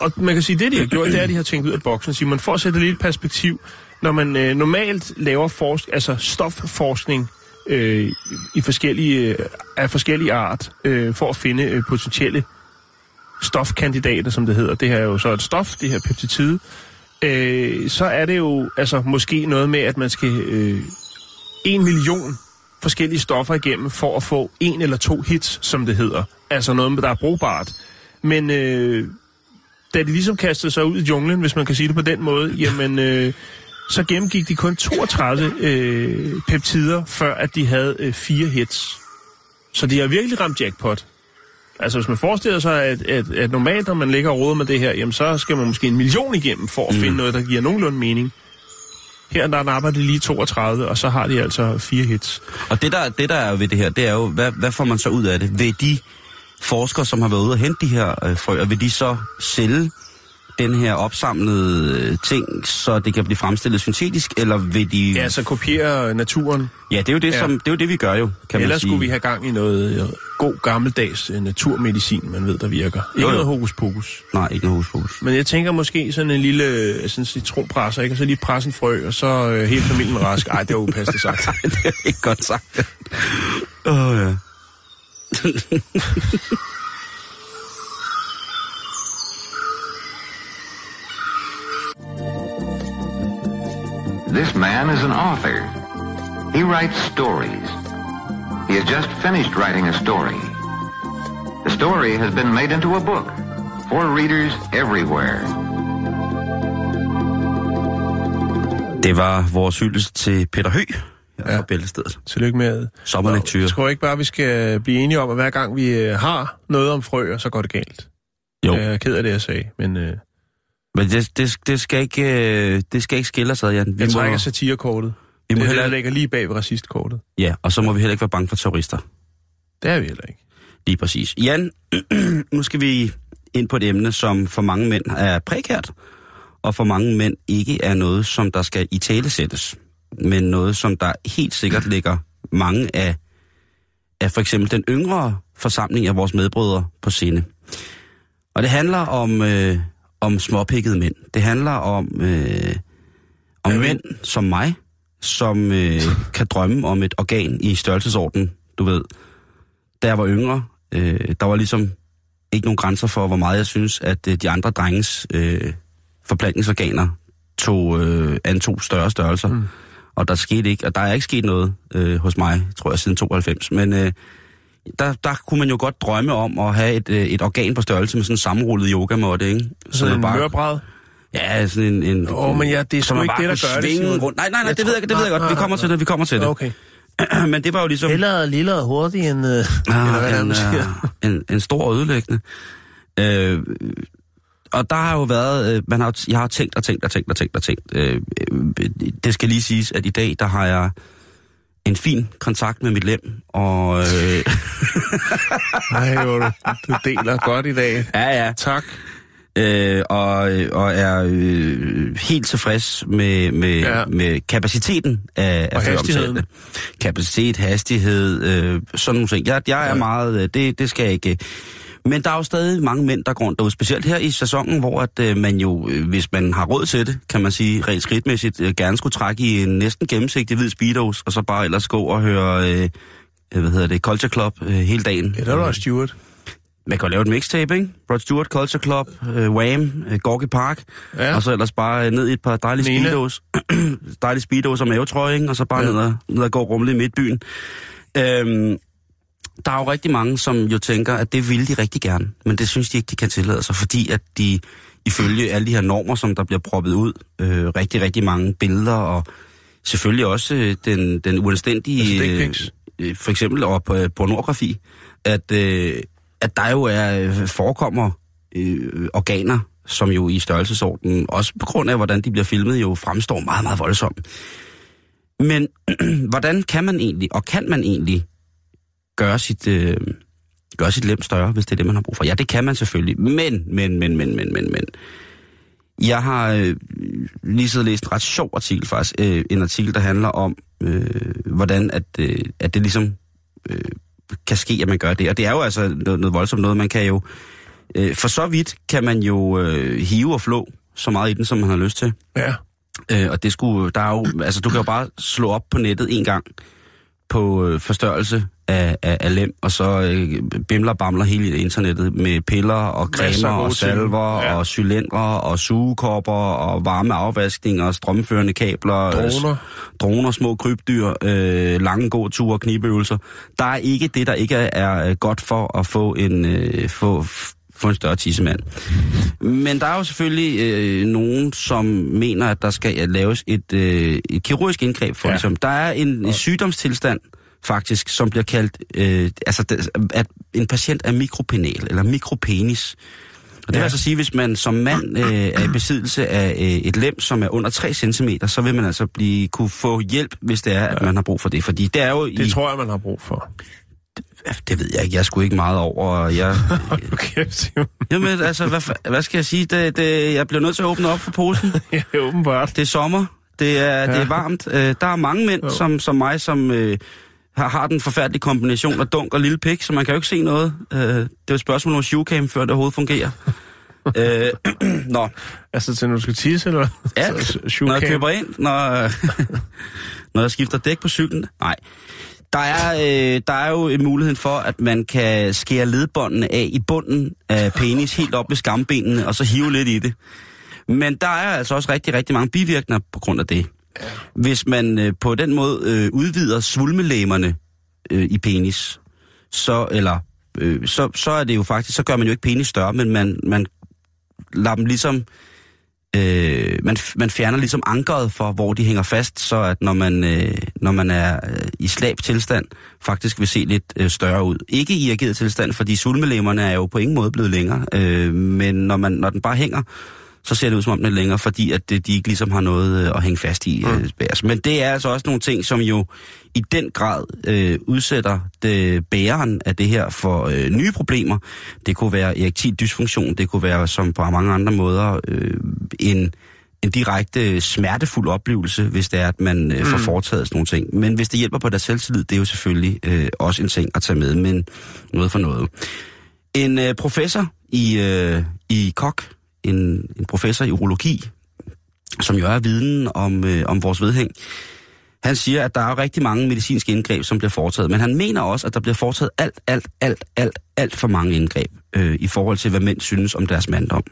og man kan sige, det de har gjort, det er, at de har tænkt ud af boksen. Så man får at sætte et lille perspektiv. Når man øh, normalt laver forsk altså stofforskning øh, i forskellige, øh, af forskellige art, øh, for at finde øh, potentielle stofkandidater, som det hedder. Det her er jo så et stof, det her peptid. Øh, så er det jo altså måske noget med, at man skal øh, en million forskellige stoffer igennem for at få en eller to hits, som det hedder. Altså noget, der er brugbart. Men øh, da de ligesom kastede sig ud i junglen, hvis man kan sige det på den måde, jamen, øh, så gennemgik de kun 32 øh, peptider, før at de havde øh, fire hits. Så de har virkelig ramt jackpot. Altså hvis man forestiller sig, at, at, at normalt, når man ligger og råder med det her, jamen så skal man måske en million igennem for at mm. finde noget, der giver nogenlunde mening. Her der napper de lige 32, og så har de altså fire hits. Og det der, det der er ved det her, det er jo, hvad, hvad får man så ud af det? Vil de forskere, som har været ude og hente de her øh, frøer, vil de så sælge den her opsamlede øh, ting, så det kan blive fremstillet syntetisk, eller vil de... Ja, så kopiere naturen. ja det, er jo det, Ja. som, det er jo det, vi gør jo, kan Ellers man sige. skulle vi have gang i noget øh, god gammeldags øh, naturmedicin, man ved, der virker. Ikke Jo, jo. noget hokus pokus. Nej, ikke noget husfokus. Men jeg tænker måske sådan en lille sådan citronpresser, ikke? Og så lige presse en frø, og så øh, hele familien rask. Ej, det var upassende sagt. det er ikke godt sagt. Åh, oh, ja. This man is an author. He writes stories. He has just finished writing a story. The story has been made into a book for readers everywhere. Det var vores hyldest til Peter Hø ja. Fra Bæltestedet. Tillykke med Sommerlektyre. Jeg tror ikke bare, vi skal blive enige om, at hver gang vi øh, har noget om frøer, så går det galt. Jo. Jeg er ked af det, jeg sagde, men øh, Men det, det, det, skal ikke, øh, det skal ikke skille ad, Jan. Vi jeg må, trækker satirekortet. vi må Det heller, heller ligger lige bag ved racistkortet. ja, og så må vi heller ikke være bange for terrorister. Det er vi heller ikke. Lige præcis. Jan, nu skal vi ind på et emne, som for mange mænd er prekært, og for mange mænd ikke er noget, som der skal i tale sættes, men noget, som der helt sikkert ligger mange af, af for eksempel den yngre forsamling af vores medbrødre på sinde. Og det handler om, øh, om småpikkede mænd. Det handler om, øh, om Ja, mænd som mig, som øh, kan drømme om et organ i størrelsesorden, du ved. Da jeg var yngre, øh, der var ligesom ikke nogen grænser for, hvor meget jeg synes, at øh, de andre drenges øh, forplantningsorganer tog, øh, antog større størrelser. Mm. Og der skete ikke, og der er ikke sket noget øh, hos mig, tror jeg, siden 92. Men øh, der, der kunne man jo godt drømme om at have et, øh, et organ på størrelse med sådan en sammenrullet yogamåtte, ikke? Sådan man en mørbræd. Ja, sådan en... en Åh, men ja, det er så sgu ikke bare det, der gør det, rundt. Nej, nej, nej, Jeg det ved jeg, det ved jeg nej, godt. Vi nej, kommer nej, til det, vi kommer til det. Okay. Men det var jo ligesom... Hellere lille og hurtig end... Øh, Ah, en, øh, en, en stor og ødelæggende. Øh, og der har jo været, øh, man har, jeg har tænkt og tænkt og tænkt og tænkt og tænkt. Øh, øh, det skal lige siges, at i dag, der har jeg en fin kontakt med mit lem, og øh, hvor du, du deler godt i dag. ja, ja, Tak. øh, og, og er øh, helt tilfreds med, med, Ja. med kapaciteten af, af Og føromtalte. hastigheden. Kapacitet, hastighed, øh, sådan nogle ting. Jeg, jeg er Ja. meget, øh, det, det skal jeg ikke... Men der er jo stadig mange mænd, der går rundt derude, specielt her i sæsonen, hvor at, øh, man jo, øh, hvis man har råd til det, kan man sige rent skridtmæssigt, øh, gerne skulle trække i en næsten gennemsigtig hvid speedos, og så bare ellers gå og høre, øh, hvad hedder det, Culture Club øh, hele dagen. Ja, der var Stuart. Man kan jo lave et mixtape, ikke? Rod Stewart, Culture Club, øh, Wham, øh, Gorky Park, Ja. og så ellers bare øh, ned i et par dejlige Nina. speedos, dejlige speedos og mavetrøje, ikke? og så bare ja. ned, og, ned og gå rumle i midtbyen. Øhm, der er jo rigtig mange, som jo tænker, at det vil de rigtig gerne, men det synes de ikke, de kan tillade sig, fordi at de ifølge alle de her normer, som der bliver proppet ud, øh, rigtig, rigtig mange billeder, og selvfølgelig også øh, den, den uanstændige... Altså øh, øh, for eksempel og på pornografi, at, øh, at der jo er øh, forekommer øh, organer, som jo i størrelsesordenen, også på grund af, hvordan de bliver filmet, jo fremstår meget, meget voldsomt. Men hvordan kan man egentlig, og kan man egentlig gøre sit, øh, gøre sit lem større, hvis det er det, man har brug for? Ja, det kan man selvfølgelig, men, men, men, men, men, men, men. Jeg har øh, lige og læst en ret sjov artikel faktisk, øh, en artikel, der handler om, øh, hvordan at, øh, at det ligesom øh, kan ske, at man gør det. Og det er jo altså noget, noget voldsomt noget. Man kan jo, øh, for så vidt kan man jo øh, hive og flå så meget i den, som man har lyst til. Ja. Øh, og det skulle, der er jo, altså du kan jo bare slå op på nettet en gang på øh, forstørrelse af, af, af lem, og så øh, bimler bamler hele internettet med piller og cremer og salver Ja. og cylindre og sugekopper og varme afvaskning og strømførende kabler. øh, Droner. droner, små krybdyr, øh, lange gåture, knibeøvelser. Der er ikke det, der ikke er, er øh, godt for at få en, øh, få, få en større tissemand. Men der er jo selvfølgelig øh, nogen, som mener, at der skal laves et, øh, et kirurgisk indgreb for Ja. ja. ligesom. Der er en, en sygdomstilstand, faktisk, som bliver kaldt, øh, altså, det- at en patient er mikropenal, eller mikropenis. Og det Ja. vil altså sige, hvis man som mand øh, er i besiddelse af øh, et lem, som er under 3 cm, så vil man altså blive, kunne få hjælp, hvis det er, at man har brug for det. Fordi det er jo... Det i, tror jeg, man har brug for. det ved jeg ikke. Jeg er sgu ikke meget over. Jeg, Okay, Simon. jamen, altså, hvad, hvad skal jeg sige? Det, det, jeg bliver nødt til at åbne op for posen. Ja, åbenbart. Det er sommer. Det er, ja. det er varmt. Øh, der er mange mænd, som, som mig, som øh, har, har den forfærdelige kombination af dunk og lille pik, så man kan jo ikke se noget. Øh, det er jo et spørgsmål om shoecam, før det overhovedet fungerer. øh, nå, Altså til når du skal tisse, eller? Så- Når jeg køber ind, når, når jeg skifter dæk på cyklen. Nej. Der er, øh, der er jo en mulighed for, at man kan skære ledbåndene af i bunden af penis, helt op ved skambenene, og så hive lidt i det. Men der er altså også rigtig, rigtig mange bivirkninger på grund af det. Hvis man øh, på den måde øh, udvider svulmelæmerne øh, i penis, så, eller, øh, så, så er det jo faktisk, så gør man jo ikke penis større, men man, man lader dem ligesom, øh, man, man fjerner ligesom ankeret for, hvor de hænger fast, så at når man, øh, når man er øh, i slab tilstand, faktisk vil se lidt øh, større ud. Ikke i ageret tilstand, fordi svulmelemmerne er jo på ingen måde blevet længere, øh, men når, man, når den bare hænger, så ser det ud som om den er længere, fordi at det, de ikke ligesom har noget øh, at hænge fast i. Øh, bæres. Men det er altså også nogle ting, som jo i den grad øh, udsætter det, bæreren af det her for øh, nye problemer. Det kunne være erektil dysfunktion, det kunne være som på mange andre måder øh, en, en direkte smertefuld oplevelse, hvis det er, at man øh, får foretaget sådan nogle ting. Men hvis det hjælper på deres selvtillid, det er jo selvfølgelig øh, også en ting at tage med, men noget for noget. En øh, professor i, øh, i KOK, en, en professor i urologi, som jo er viden om, øh, om vores vedhæng, han siger, at der er rigtig mange medicinske indgreb, som bliver foretaget, men han mener også, at der bliver foretaget alt, alt, alt, alt, alt for mange indgreb øh, i forhold til, hvad mænd synes om deres manddom.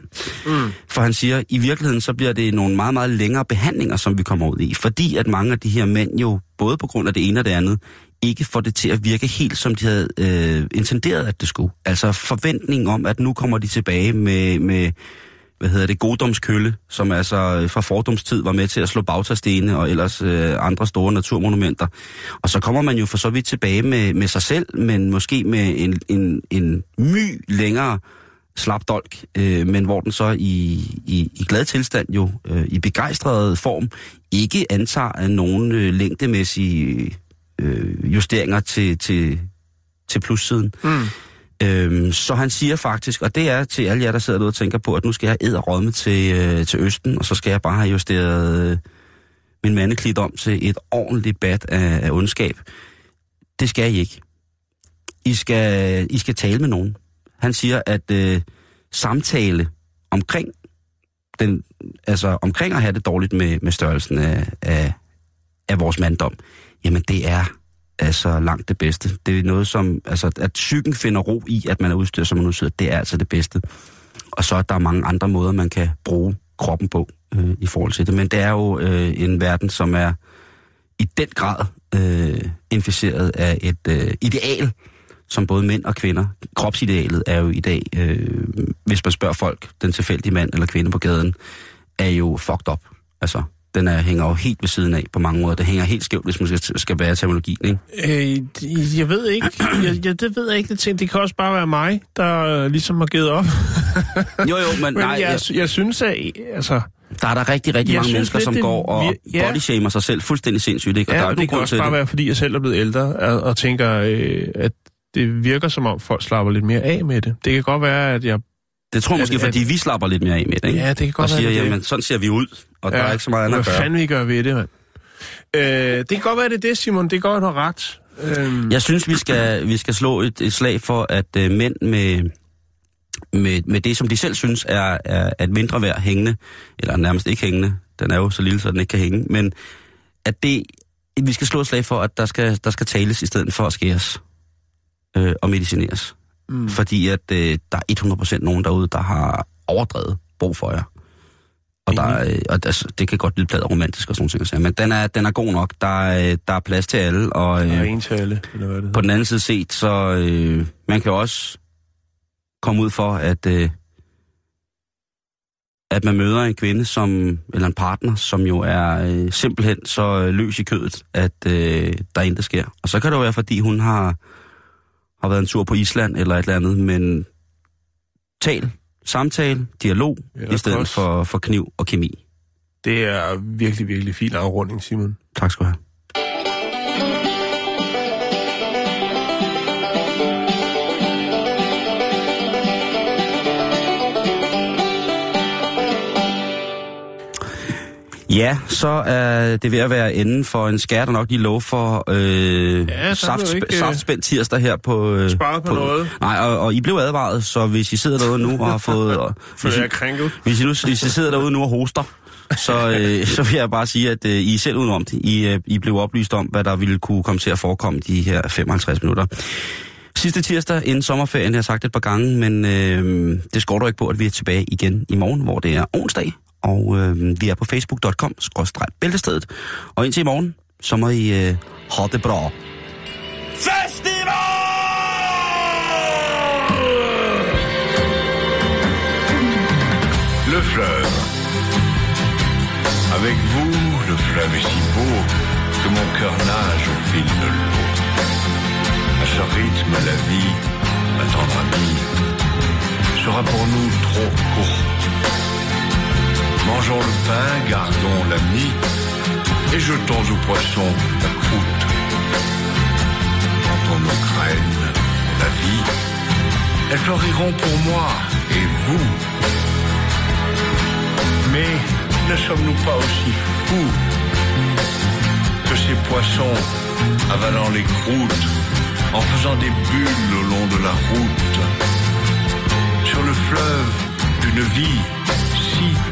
Mm. For han siger, i virkeligheden så bliver det nogle meget, meget længere behandlinger, som vi kommer ud i, fordi at mange af de her mænd jo, både på grund af det ene og det andet, ikke får det til at virke helt, som de havde øh, intenderet, at det skulle. Altså forventningen om, at nu kommer de tilbage med, med hvad hedder det, Godomskølle, som altså øh, fra fordomstid var med til at slå Bautastene og ellers øh, andre store naturmonumenter. Og så kommer man jo for så vidt tilbage med, med sig selv, men måske med en, en, en my længere slapdolk, øh, men hvor den så i, i, i glad tilstand jo, øh, i begejstret form, ikke antager nogen øh, længdemæssige øh, justeringer til, til, til plussiden. Mm. Øhm, så han siger faktisk, og det er til alle jer, der sidder derude og tænker på, at nu skal jeg æde rådme til, øh, til Østen, og så skal jeg bare have justeret øh, min mandeklit om til et ordentligt bad af, af ondskab. Det skal I ikke. I skal, I skal tale med nogen. Han siger, at øh, samtale omkring den, altså omkring at have det dårligt med, med størrelsen af, af, af vores manddom, jamen det er altså langt det bedste. Det er noget som, altså at psyken finder ro i, at man er udstyret som man udstyret, det er altså det bedste. Og så er der mange andre måder, man kan bruge kroppen på øh, i forhold til det. Men det er jo øh, en verden, som er i den grad øh, inficeret af et øh, ideal, som både mænd og kvinder. Kropsidealet er jo i dag, øh, hvis man spørger folk, den tilfældige mand eller kvinde på gaden, er jo fucked up. Altså, den er, hænger jo helt ved siden af på mange måder. Det hænger helt skævt, hvis man skal, skal være terminologien, ikke? Øh, jeg ved ikke. Jeg, jeg, det ved jeg ikke. Det, ting. det kan også bare være mig, der øh, ligesom har givet op. jo, jo, men, men nej. Jeg, jeg, jeg synes, at... Altså, der er der rigtig, rigtig Jeg mange synes mennesker, som det går og ja. bodyshamer sig selv fuldstændig sindssygt, ikke? Og der er ja, det kan også bare det. være, fordi jeg selv er blevet ældre og, og tænker, øh, at det virker som om folk slapper lidt mere af med det. Det kan godt være, at jeg... Det tror jeg måske, at- fordi vi slapper lidt mere af med det, ikke? Ja, det kan godt og siger, være, jamen, sådan ser vi ud, og ja. der er ikke så meget andet at Hvad gøre. fanden vi gør ved det, mand? Øh, det kan godt være, det er det, Simon. Det kan godt har ret. Øh, Jeg synes, vi skal, vi skal slå et, et slag for, at øh, mænd med, med, med det, som de selv synes er, er, er et mindre værd hængende, eller nærmest ikke hængende, den er jo så lille, så den ikke kan hænge, men at det, vi skal slå et slag for, at der skal, der skal tales i stedet for at skæres øh, og medicineres. Mm. Fordi at øh, der er 100% nogen derude, der har overdrevet brug for jer. Og, der, er, øh, og altså, det kan godt blive pladet romantisk og sådan nogle ting, men den er, den er god nok. Der er, øh, der er plads til alle, og der er øh, en til alle, eller hvad det på den anden side set, så øh, man kan også komme ud for, at, øh, at man møder en kvinde, som, eller en partner, som jo er øh, simpelthen så øh, løs i kødet, at øh, der intet sker. Og så kan det jo være, fordi hun har, har været en tur på Island eller et eller andet, men tal, samtale, dialog, Eller i stedet for, for kniv og kemi. Det er virkelig, virkelig fin afrunding, Simon. Tak skal du have. Ja, så er det ved at være enden for en skær, der nok lige lov for øh, Ja, saft, ikke, øh, saftspændt tirsdag her på... Øh, Sparet på noget. Nej, og, og I blev advaret, så hvis I sidder derude nu og har fået... Og, hvis, I, krænket. hvis, I nu, hvis I sidder derude nu og hoster, så, øh, så vil jeg bare sige, at øh, I er selv udenom det. I, øh, I blev oplyst om, hvad der ville kunne komme til at forekomme de her 55 minutter. Sidste tirsdag inden sommerferien, jeg har sagt et par gange, men øh, det skorter ikke på, at vi er tilbage igen i morgen, hvor det er onsdag. Og øh, vi er på facebook.com, bæltestedet. Og indtil i morgen, så må I øh, have det bra. Le fleuve. Avec vous, le fleuve est si beau que mon cœur nage au fil de l'eau. À ce rythme, la vie, ma tendre amie, sera pour nous trop courte. Mangeons le pain, gardons l'ami et jetons aux poissons la croûte. Quand on nos graines, la vie, elles fleuriront pour moi et vous. Mais ne sommes-nous pas aussi fous que ces poissons avalant les croûtes, en faisant des bulles au long de la route, sur le fleuve d'une vie si